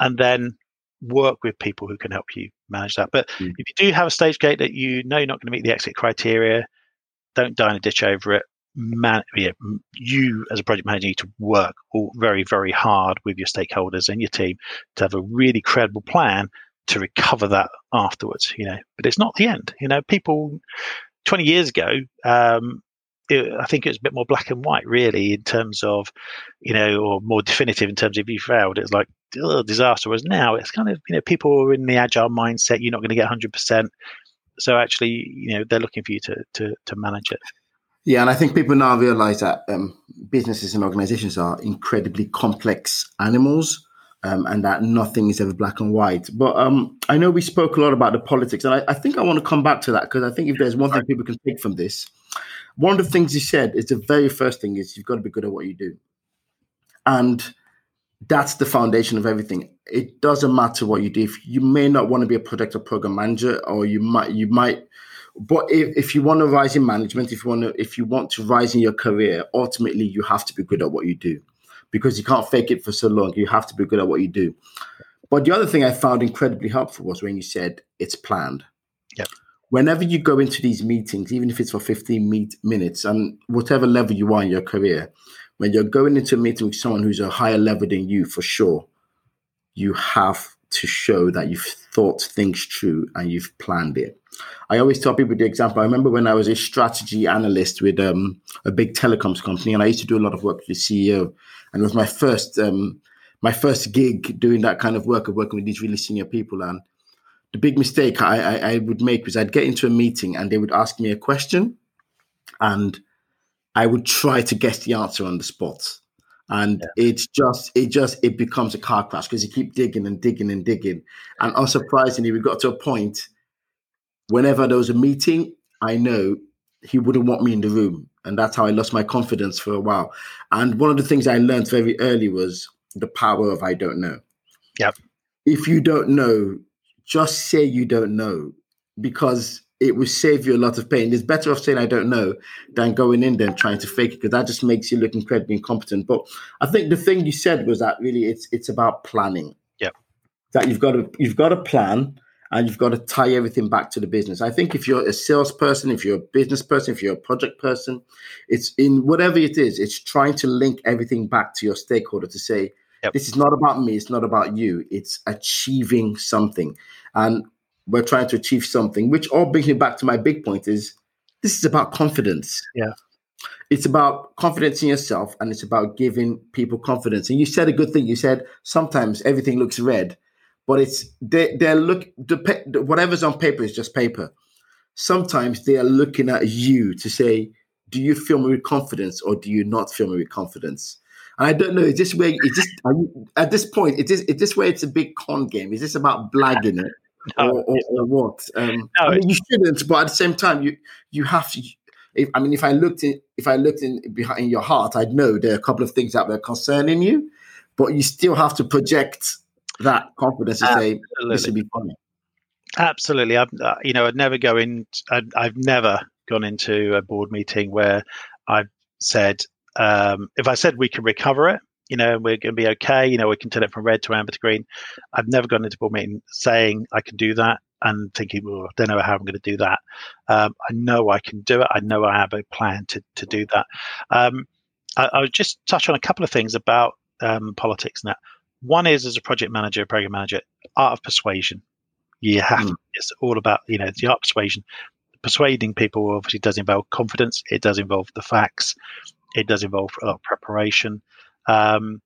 and then work with people who can help you manage that. But mm-hmm. if you do have a stage gate that you know you're not going to meet the exit criteria, don't die in a ditch over it. Man, yeah, you as a project manager need to work all very, very hard with your stakeholders and your team to have a really credible plan to recover that afterwards, you know. But it's not the end, you know. People 20 years ago, um, it, I think it was a bit more black and white, really, in terms of, you know, or more definitive in terms of if you failed, it's like ugh, disaster. Whereas now it's kind of, you know, people are in the agile mindset. You're not going to get 100. percent So actually, you know, they're looking for you to to to manage it. Yeah, and I think people now realize that um, businesses and organizations are incredibly complex animals um, and that nothing is ever black and white. But um, I know we spoke a lot about the politics, and I, I think I want to come back to that because I think if there's one thing people can take from this, one of the things you said is the very first thing is you've got to be good at what you do, and that's the foundation of everything. It doesn't matter what you do. If you may not want to be a project or program manager, or you might, you might. But if, if you want to rise in management, if you want to, if you want to rise in your career, ultimately you have to be good at what you do because you can't fake it for so long. You have to be good at what you do. But the other thing I found incredibly helpful was when you said it's planned. Yeah. Whenever you go into these meetings, even if it's for 15 meet minutes and whatever level you are in your career, when you're going into a meeting with someone who's a higher level than you, for sure, you have to show that you've thought things through and you've planned it. I always tell people the example. I remember when I was a strategy analyst with um, a big telecoms company, and I used to do a lot of work with the CEO and it was my first um, my first gig doing that kind of work of working with these really senior people. And the big mistake I, I, I would make was I'd get into a meeting and they would ask me a question, and I would try to guess the answer on the spot. And yeah. it's just it just it becomes a car crash because you keep digging and digging and digging. And unsurprisingly, we got to a point whenever there was a meeting, I know he wouldn't want me in the room and that's how I lost my confidence for a while. And one of the things I learned very early was the power of I don't know. Yep. If you don't know, just say you don't know, because it will save you a lot of pain. It's better off saying I don't know than going in there and trying to fake it because that just makes you look incredibly incompetent. But I think the thing you said was that really it's it's about planning. Yeah. That you've got to you've got to plan and you've got to tie everything back to the business. I think if you're a salesperson, if you're a business person, if you're a project person, it's in whatever it is, it's trying to link everything back to your stakeholder to say, yep. this is not about me, it's not about you, it's achieving something. And we're trying to achieve something, which all brings me back to my big point is this is about confidence. Yeah. It's about confidence in yourself and it's about giving people confidence. And you said a good thing. You said sometimes everything looks red, but it's they they're look the, whatever's on paper is just paper. Sometimes they are looking at you to say, do you feel me with confidence or do you not feel me with confidence? And I don't know, is this where is this at this point, is this is this where it's a big con game? Is this about blagging it? no, or, or, or, what? Um, no, I mean, you shouldn't, but at the same time, you you have to. If, I mean, if I looked in, if I looked in behind your heart, I'd know there are a couple of things that were concerning you, but you still have to project that confidence to say this will be funny. Absolutely, I've uh, you know I'd never go in. I'd, I've never gone into a board meeting where I've said um, if I said we can recover it, you know, we're going to be okay. You know, we can turn it from red to amber to green. I've never gone into board meeting saying I can do that and thinking, well, I don't know how I'm going to do that. Um, I know I can do it. I know I have a plan to, to do that. Um, I, I would just touch on a couple of things about um, politics that. One is as a project manager, program manager, art of persuasion. You have mm. it's all about, you know, the art of persuasion. Persuading people obviously does involve confidence. It does involve the facts. It does involve a lot of preparation. Um,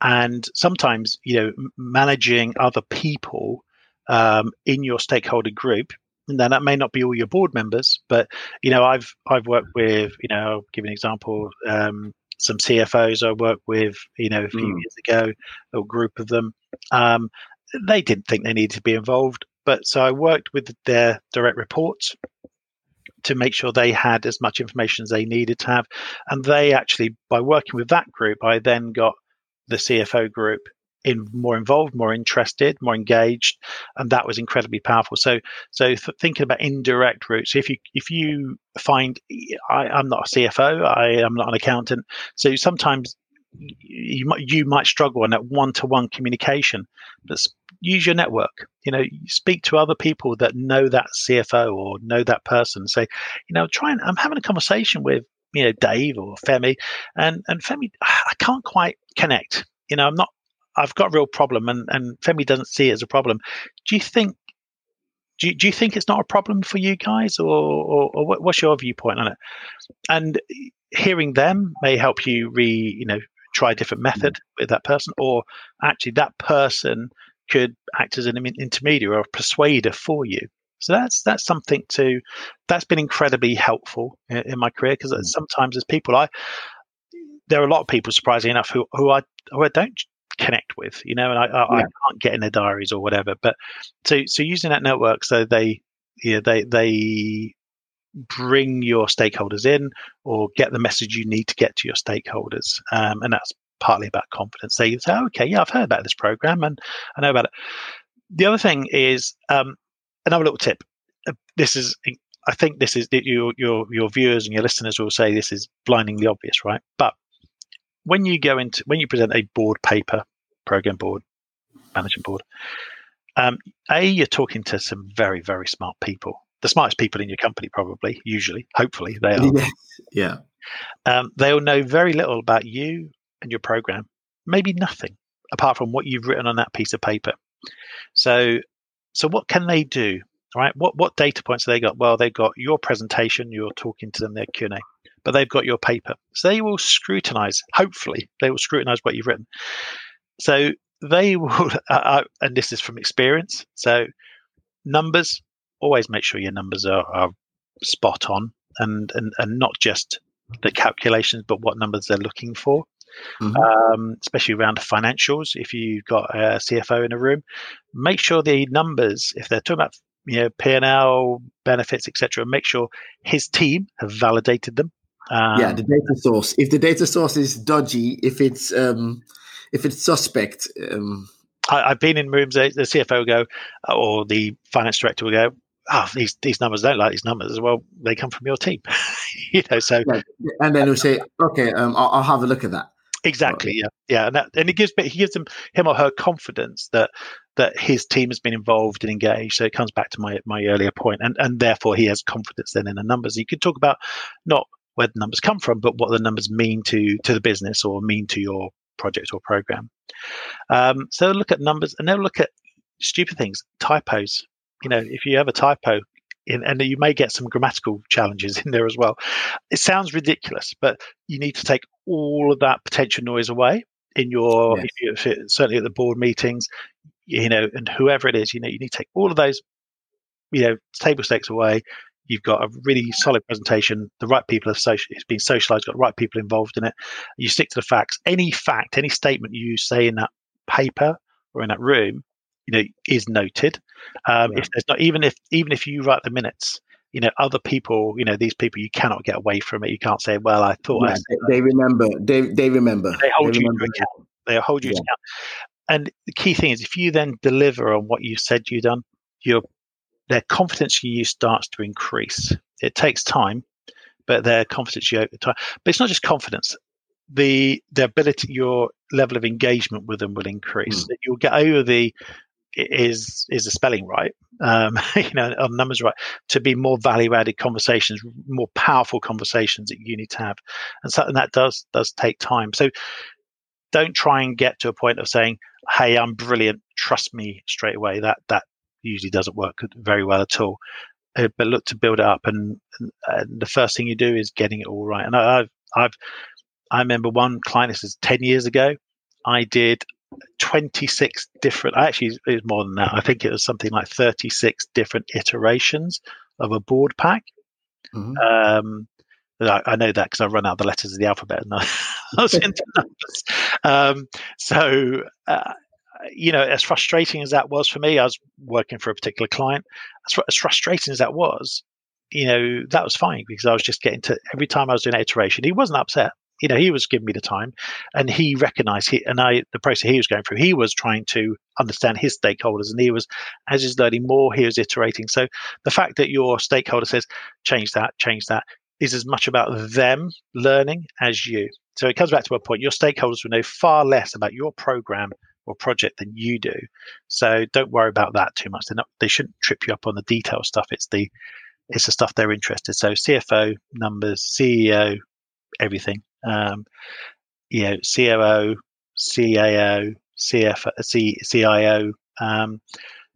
and sometimes, you know, managing other people um, in your stakeholder group. And then that may not be all your board members, but you know, I've I've worked with, you know, I'll give an example, um, some CFOs I worked with, you know, a few mm. years ago, a group of them. Um, they didn't think they needed to be involved, but so I worked with their direct reports to make sure they had as much information as they needed to have. And they actually, by working with that group, I then got the CFO group in more involved, more interested, more engaged, and that was incredibly powerful. So, so th- thinking about indirect routes. If you if you find I, I'm not a CFO, I am not an accountant, so sometimes you might you might struggle on that one to one communication. But use your network. You know, speak to other people that know that CFO or know that person. Say, you know, try and I'm having a conversation with you know Dave or Femi, and and Femi, I can't quite connect. You know, I'm not. I've got a real problem, and and Femi doesn't see it as a problem. Do you think? Do you, do you think it's not a problem for you guys, or, or, or what's your viewpoint on it? And hearing them may help you re you know try a different method with that person, or actually that person could act as an intermediary or a persuader for you. So that's that's something to that's been incredibly helpful in, in my career because mm. sometimes as people I there are a lot of people surprisingly enough who who I who I don't connect with, you know, and I, I, yeah. I can't get in their diaries or whatever. But so so using that network so they yeah they they bring your stakeholders in or get the message you need to get to your stakeholders. Um, and that's partly about confidence. They say, oh, okay, yeah, I've heard about this program and I know about it. The other thing is um, another little tip. Uh, this is, I think this is your your your viewers and your listeners will say this is blindingly obvious, right? But when you go into when you present a board paper, program board, management board, um, a you're talking to some very very smart people the smartest people in your company, probably, usually, hopefully they are. yeah. Um, they'll know very little about you and your program, maybe nothing apart from what you've written on that piece of paper. So, so what can they do? Right? What what data points have they got? Well, they've got your presentation. You're talking to them, their Q and A, but they've got your paper. So they will scrutinize. Hopefully, they will scrutinize what you've written. So they will, uh, uh, and this is from experience. So numbers always make sure your numbers are, are spot on and, and, and not just the calculations, but what numbers they're looking for. Mm-hmm. Um, especially around financials. If you've got a CFO in a room, make sure the numbers, if they're talking about you know P and L benefits, etc., make sure his team have validated them. Um, yeah, the data source. If the data source is dodgy, if it's um, if it's suspect. Um... I, have been in rooms. The CFO will go, or the finance director will go oh, these these numbers don't like these numbers. Well, they come from your team, you know. So, yeah. and then he'll say, okay, um, I'll, I'll, have a look at that. Exactly. Yeah. Yeah. And that, and it gives he gives him him or her confidence that that his team has been involved and engaged. So it comes back to my my earlier point, and and therefore he has confidence then in the numbers. You could talk about not where the numbers come from, but what the numbers mean to to the business or mean to your project or program. Um, so look at numbers, and they'll look at stupid things, typos. You know, if you have a typo, in, and you may get some grammatical challenges in there as well. It sounds ridiculous, but you need to take all of that potential noise away in your, yes. you, certainly at the board meetings, you know, and whoever it is, you know, you need to take all of those, you know, table stakes away. You've got a really solid presentation. The right people have social, it's been socialized, got the right people involved in it. You stick to the facts. Any fact, any statement you say in that paper or in that room you know is noted. Um, yeah. If there's not even if even if you write the minutes, you know other people, you know these people, you cannot get away from it. You can't say, "Well, I thought." Yeah, I they, they, remember. They they remember. They hold they you to account. They hold you yeah. to account. And the key thing is, if you then deliver on what you said you done, your their confidence in you starts to increase. It takes time, but their confidence you over time. But it's not just confidence the the ability your level of engagement with them will increase. Mm. You'll get over the is is the spelling right, um, you know, on numbers right, to be more value added conversations, more powerful conversations that you need to have, and so and that does does take time. So don't try and get to a point of saying, "Hey, I'm brilliant, trust me straight away." That that usually doesn't work very well at all. Uh, but look to build it up, and, and, the first thing you do is getting it all right. And I, I've I've I remember one client. This is ten years ago. I did 26 different actually it was more than that i think it was something like 36 different iterations of a board pack mm-hmm. um, I, I, know that because I run out the letters of the alphabet and I, I was into numbers. Um, so, uh, you know, as frustrating as that was for me, I was working for a particular client. As, as frustrating as that was, you know, that was fine because I was just getting to every time I was doing an iteration, he wasn't upset you know, he was giving me the time and he recognized he, and I, the process he was going through, he was trying to understand his stakeholders and he was, as he's learning more, he was iterating. So the fact that your stakeholder says, change that, change that, is as much about them learning as you. So it comes back to a point your stakeholders will know far less about your program or project than you do. So don't worry about that too much. Not, they shouldn't trip you up on the detail stuff. It's the it's the stuff they're interested. So CFO, numbers, CEO, everything um, you know, COO, CAO, CF, C, CIO, um,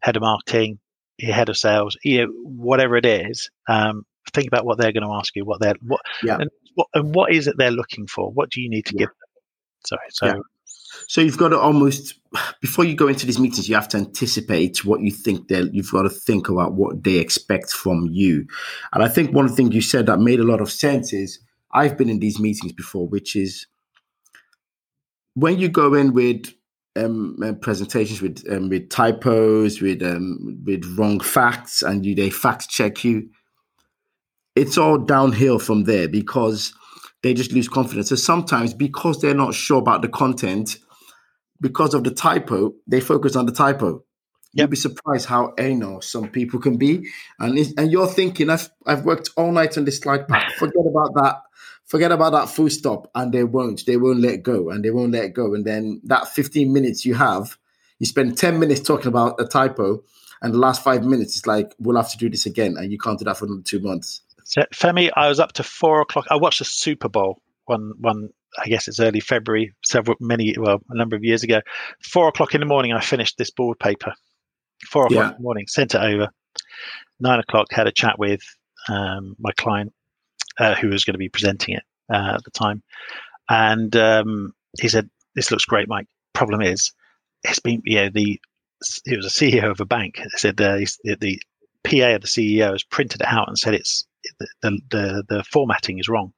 head of marketing, head of sales, you know, whatever it is, um, think about what they're going to ask you, what they're, what, yeah. and what, and what is it they're looking for? What do you need to yeah. give them? Sorry. So, yeah. so you've got to almost, before you go into these meetings, you have to anticipate what you think they you've got to think about what they expect from you. And I think one of the things you said that made a lot of sense is I've been in these meetings before, which is when you go in with um, uh, presentations with um, with typos, with um, with wrong facts, and you they fact check you. It's all downhill from there because they just lose confidence. So sometimes, because they're not sure about the content, because of the typo, they focus on the typo. You'll be surprised how anal some people can be, and and you're thinking, I've I've worked all night on this slide pack. Forget about that. Forget about that full stop. And they won't. They won't let go. And they won't let go. And then that 15 minutes you have you spend 10 minutes talking about a typo and the last five minutes is like we'll have to do this again. And you can't do that for another two months. So femi i was up to four o'clock. I watched the super bowl one one i guess it's early february several many well a number of years ago. Four o'clock in the morning i finished this board paper four o'clock yeah. in the morning sent it over nine o'clock had a chat with um, my client uh, who was going to be presenting it uh, at the time, and um, he said, "This looks great, Mike. Problem is, it's been yeah the he was a CEO of a bank. He said uh, the, the PA of the CEO has printed it out and said it's the the, the, the formatting is wrong,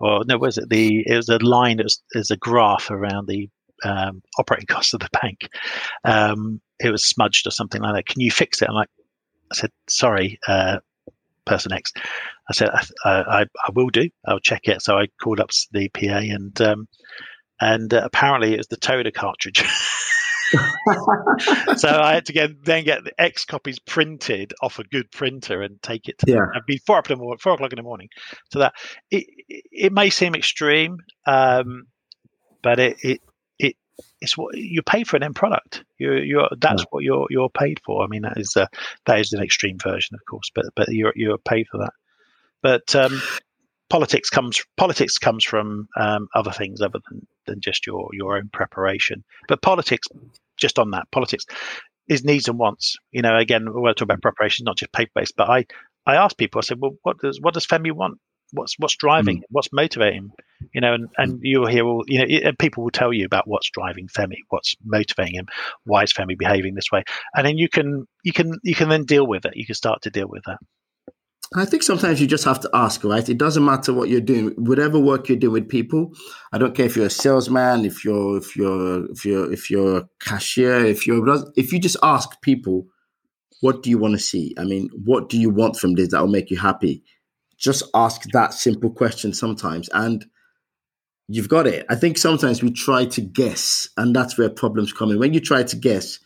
or no, was it the it was a line. It was there's a graph around the um, operating costs of the bank. Um, it was smudged or something like that. Can you fix it? I'm like, I said, sorry, uh, person X. I said, I, I, I, will do. I'll check it. So I called up the PA and um, and uh, apparently it was the toner cartridge. so I had to get then get the X copies printed off a good printer and take it to yeah. them. be four, o'clock, four o'clock in the morning. So that it it may seem extreme, um, but it it it's what you pay for an end product. You're, you're that's yeah. what you're you're paid for. I mean that is a, that is an extreme version, of course, but but you're you're paid for that. But um, politics comes politics comes from um, other things other than, than just your your own preparation. But politics, just on that, politics is needs and wants. You know, again, we're talking about preparation, not just paper based. But I I asked people, I said, well, what does what does Femi want? What's what's driving? Mm. What's motivating? You know, and, and you'll hear all you know, and people will tell you about what's driving Femi, what's motivating him, why is Femi behaving this way, and then you can you can you can then deal with it. You can start to deal with that. I think sometimes you just have to ask, right? It doesn't matter what you're doing, whatever work you're doing with people. I don't care if you're a salesman, if you're if you're if you're if you're a cashier, if you're if you just ask people, what do you want to see? I mean, what do you want from this that will make you happy? Just ask that simple question sometimes, and you've got it. I think sometimes we try to guess, and that's where problems come in. When you try to guess,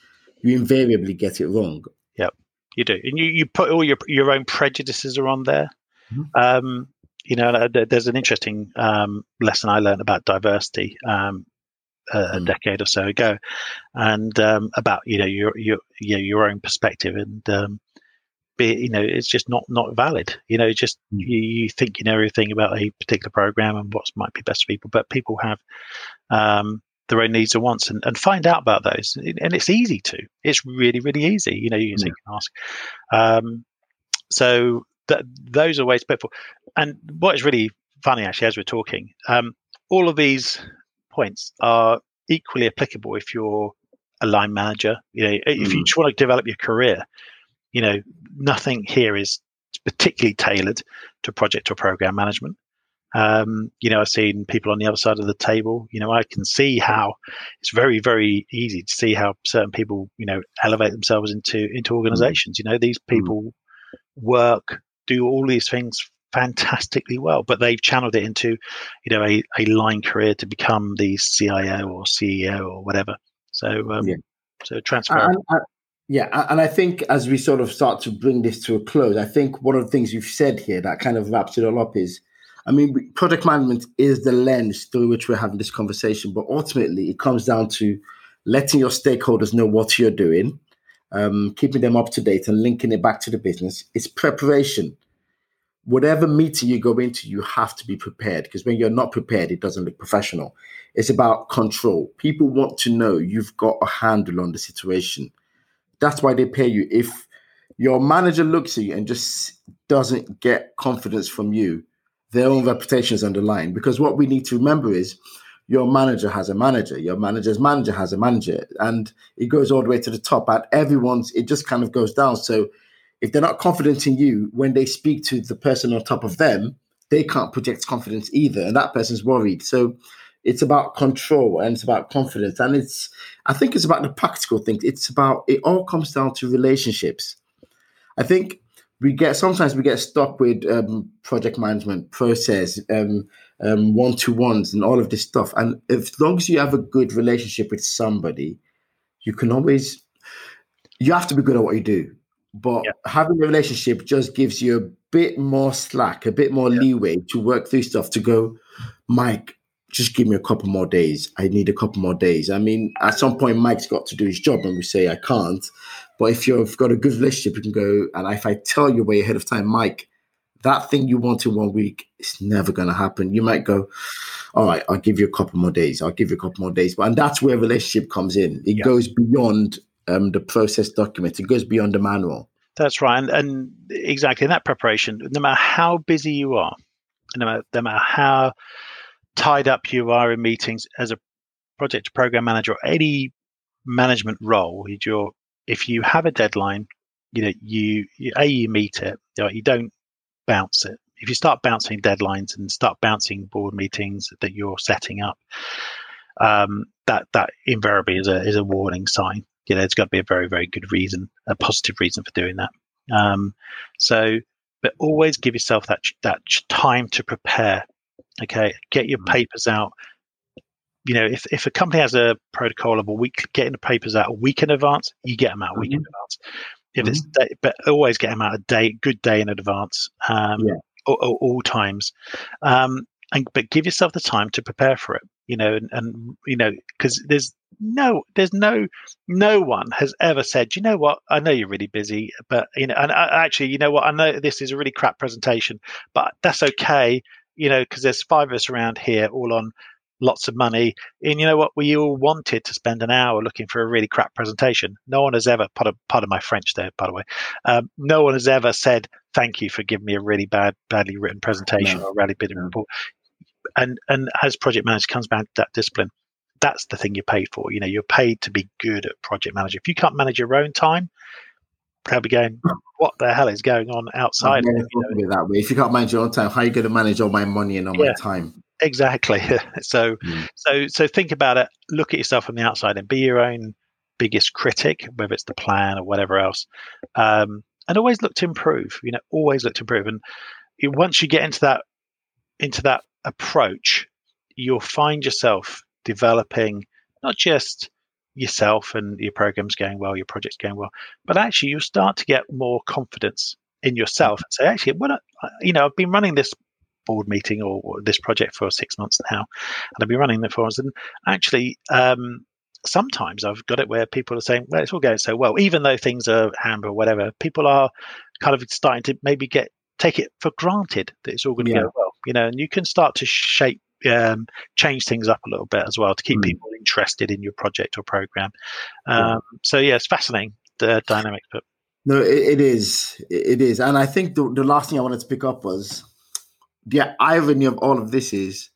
you invariably get it wrong. Yep. You do, and you, you put all your your own prejudices are on there. Mm-hmm. Um, you know, there's an interesting um, lesson I learned about diversity um, a, mm. a, decade or so ago, and um, about you know your your you know, your own perspective, and um, be you know it's just not not valid. You know, just mm. you, you, think you know everything about a particular program and what might be best for people, but people have um, their own needs and wants and, and find out about those. And it's easy to. It's really, really easy. You know, you, yeah. can ask. Um, so that those are ways to put for. And what is really funny, actually, as we're talking, um, all of these points are equally applicable if you're a line manager. You know, if you mm. just want to develop your career, you know, nothing here is particularly tailored to project or program management. Um, you know, I've seen people on the other side of the table. You know, I can see how it's very, very easy to see how certain people, you know, elevate themselves into into organizations. You know, these mm. people mm. work, do all these things fantastically well, but they've channeled it into, you know, a, a line career to become the CIO or CEO or whatever. So, um, yeah. so transfer. And, and, yeah, and I think as we sort of start to bring this to a close, I think one of the things you've said here that kind of wraps it all up is I mean, product management is the lens through which we're having this conversation, but ultimately it comes down to letting your stakeholders know what you're doing, um, keeping them up to date, and linking it back to the business. It's preparation. Whatever meeting you go into, you have to be prepared because when you're not prepared, it doesn't look professional. It's about control. People want to know you've got a handle on the situation. That's why they pay you. If your manager looks at you and just doesn't get confidence from you, their own reputation is line. Because what we need to remember is your manager has a manager, your manager's manager has a manager, and it goes all the way to the top. And everyone's, it just kind of goes down. So if they're not confident in you, when they speak to the person on top of them, they can't project confidence either. And that person's worried. So it's about control and it's about confidence. And it's, I think it's about the practical things. It's about, it all comes down to relationships. I think we get sometimes we get stuck with um, project management process um, um, one-to-ones and all of this stuff and as long as you have a good relationship with somebody you can always you have to be good at what you do but yeah. having a relationship just gives you a bit more slack a bit more yeah. leeway to work through stuff to go mike just give me a couple more days. I need a couple more days. I mean, at some point, Mike's got to do his job, and we say I can't. But if you've got a good relationship, you can go. And if I tell you way ahead of time, Mike, that thing you want in one week, it's never going to happen. You might go, all right, I'll give you a couple more days. I'll give you a couple more days. But and that's where relationship comes in. It yeah. goes beyond um, the process document. It goes beyond the manual. That's right, and, and exactly in that preparation. No matter how busy you are, no matter, no matter how tied up you are in meetings as a project program manager or any management role, you're, if you have a deadline, you know, you, you a you meet it, you, don't bounce it. If you start bouncing deadlines and start bouncing board meetings that you're setting up, um, that that invariably is a is a warning sign. You know, it's got to be a very very good reason, a positive reason for doing that. Um, so, but always give yourself that that time to prepare Okay, get your mm. papers out. you know, if, if a company has a protocol of a week, getting the papers out a week in advance, you get them out a week mm-hmm. in advance. If mm-hmm. it's, day, but always get them out a day, good day in advance, um, yeah. all, all, all, times. Um, and but give yourself the time to prepare for it. You know, and, and you know, because there's no, there's no, no one has ever said, you know what, I know you're really busy, but you know, and I, uh, actually, you know what, I know this is a really crap presentation, but that's okay. You know, because there's five of us around here, all on lots of money. And you know what? We all wanted to spend an hour looking for a really crap presentation. No one has ever, part of, part of my French there, by the way, um, no one has ever said, thank you for giving me a really bad, badly written presentation no. or a really bad report and and as project manager comes back to that discipline that's the thing you're paid for you know you're paid to be good at project manager if you can't manage your own time they'll be going what the hell is going on outside you know? that way. If you can't manage your own time how are you going to manage all my money and all yeah, my time? Exactly. So mm. so so think about it. Look at yourself from the outside and be your own biggest critic whether it's the plan or whatever else. Um, and always look to improve you know always look to improve. And once you get into that into that approach, you'll find yourself developing not just yourself and your program's going well, your project's going well, but actually you'll start to get more confidence in yourself and say, actually, when I, you know, I've been running this board meeting or, or this project for six months now, and I've been running it for us, and actually, um, sometimes I've got it where people are saying, well, it's all going so well, even though things are amber or whatever, people are kind of starting to maybe get take it for granted that it's all going to yeah. go well, you know, and you can start to shape, um, change things up a little bit as well to keep mm. people interested in your project or program. Um, yeah. So yeah, it's fascinating the dynamic, but no, it, it is, it is, and I think the, the last thing I wanted to pick up was the irony of all of this is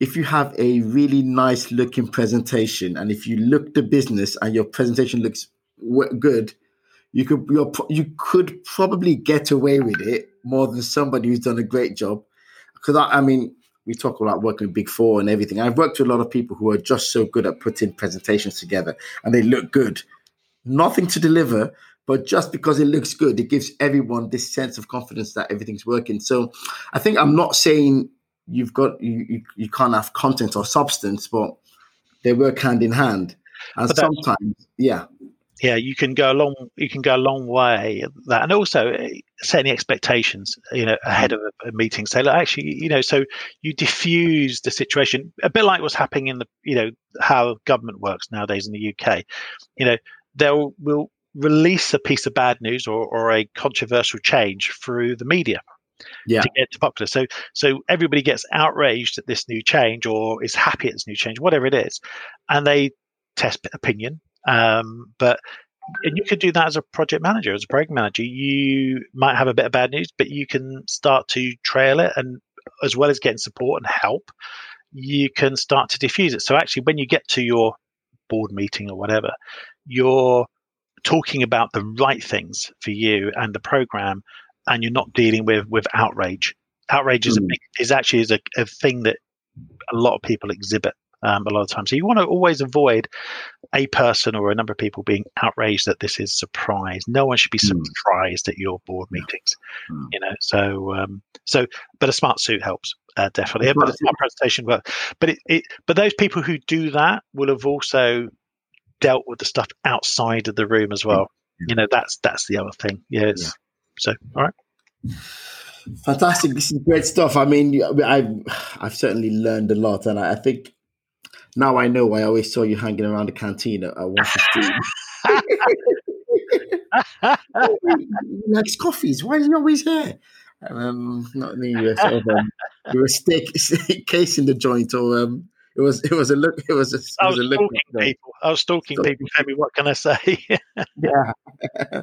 if you have a really nice looking presentation and if you look the business and your presentation looks good you could you could probably get away with it more than somebody who's done a great job. Because I, I, mean, we talk about working with Big Four and everything. I've worked with a lot of people who are just so good at putting presentations together, and they look good. Nothing to deliver, but just because it looks good, it gives everyone this sense of confidence that everything's working. So, I think I'm not saying you've got you you, you can't have content or substance, but they work hand in hand. And sometimes, yeah yeah, you can go a long you can go a long way that, and also eh, setting expectations, you know, ahead mm. of a, a meeting. Say, look, actually, you know, so you diffuse the situation a bit like what's happening in the, you know, how government works nowadays in the UK. You know, they'll will release a piece of bad news or, or a controversial change through the media yeah. to get to popular. So so everybody gets outraged at this new change or is happy at this new change, whatever it is, and they test opinion um, but and you could do that as a project manager, as a program manager. You might have a bit of bad news, but you can start to trail it, and as well as getting support and help, you can start to diffuse it. So actually, when you get to your board meeting or whatever, you're talking about the right things for you and the program, and you're not dealing with with outrage. Outrage is a hmm. big, is actually is a, a thing that a lot of people exhibit um, a lot of times. So you want to always avoid a person or a number of people being outraged that this is surprise. No one should be mm. surprised at your board meetings. Mm. You know, so um, so but a smart suit helps. Uh, definitely, but a smart presentation work. But it, it, but those people who do that will have also dealt with the stuff outside of the room as well. Yeah. You know, that's that's the other thing. Yes. Yeah. So, all right. Fantastic. This is great stuff. I mean, I've I've certainly learned a lot, and I think now I know why I always saw you hanging around the canteen at, at 115. likes coffees. Why is he always here? Um, not me. You were sort of um, you were steak, case in the joint, or um, it was it was a look. It was a. It I was, was a stalking people. I was stalking so, people. Tell me what can I say? yeah.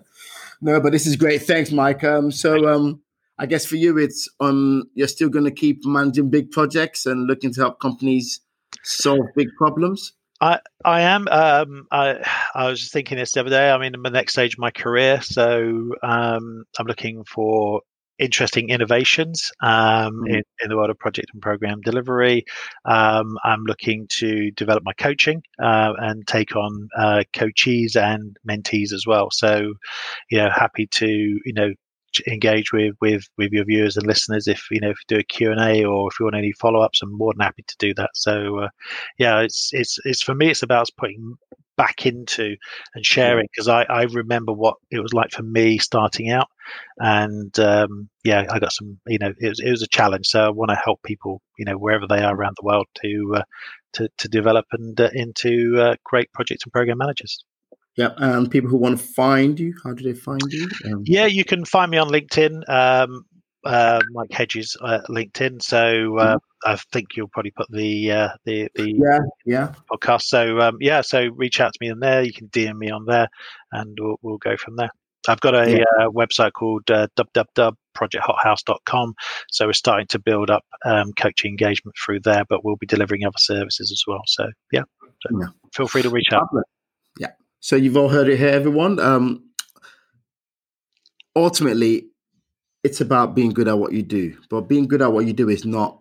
no, but this is great. Thanks, Mike. Um, so um, I guess for you, it's um, you're still going to keep managing big projects and looking to help companies solve big problems? I I am. Um, I I was thinking this the other day. I'm in the next stage of my career, so um, I'm looking for interesting innovations um, mm in, in the world of project and program delivery. Um, I'm looking to develop my coaching uh, and take on uh, coachees and mentees as well. So, you know, happy to you know engage with with with your viewers and listeners if you know if you do a q&a or if you want any follow-ups i'm more than happy to do that. So uh, yeah it's it's it's for me it's about putting back into and sharing because I, I remember what it was like for me starting out and um, yeah i got some you know it was, it was a challenge. So i want to help people you know wherever they are around the world to uh, to, to develop and uh, into uh, great project and program managers yeah, and people who want to find you, how do they find you? Um, yeah, you can find me on LinkedIn, um, uh, Mike Hedges, uh, LinkedIn. So uh, mm-hmm. I think you'll probably put the uh, the the yeah yeah podcast. So um, yeah, so reach out to me on there. You can DM me on there, and we'll, we'll go from there. I've got a yeah. uh, website called uh, www.projecthothouse.com. So we're starting to build up um, coaching engagement through there, but we'll be delivering other services as well. So yeah, so yeah. feel free to reach out. So you've all heard it here, everyone. Um, ultimately, it's about being good at what you do. But being good at what you do is not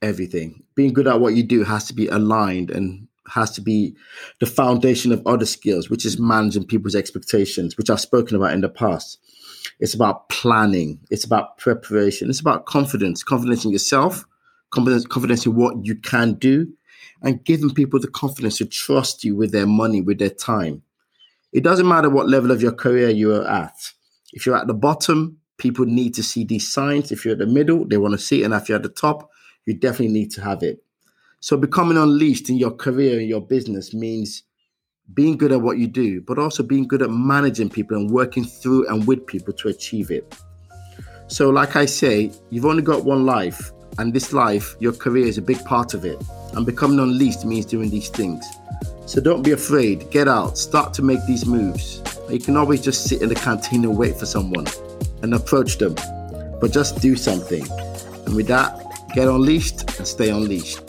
everything. Being good at what you do has to be aligned and has to be the foundation of other skills, which is managing people's expectations, which I've spoken about in the past. It's about planning. It's about preparation. It's about confidence, confidence in yourself, confidence, confidence in what you can do, and giving people the confidence to trust you with their money, with their time. It doesn't matter what level of your career you are at. If you're at the bottom, people need to see these signs. If you're at the middle, they want to see it. And if you're at the top, you definitely need to have it. So becoming unleashed in your career and your business means being good at what you do, but also being good at managing people and working through and with people to achieve it. So, like I say, you've only got one life, and this life, your career is a big part of it. And becoming unleashed means doing these things. So don't be afraid. Get out. Start to make these moves. You can always just sit in the canteen and wait for someone and approach them, but just do something. And with that, get unleashed and stay unleashed.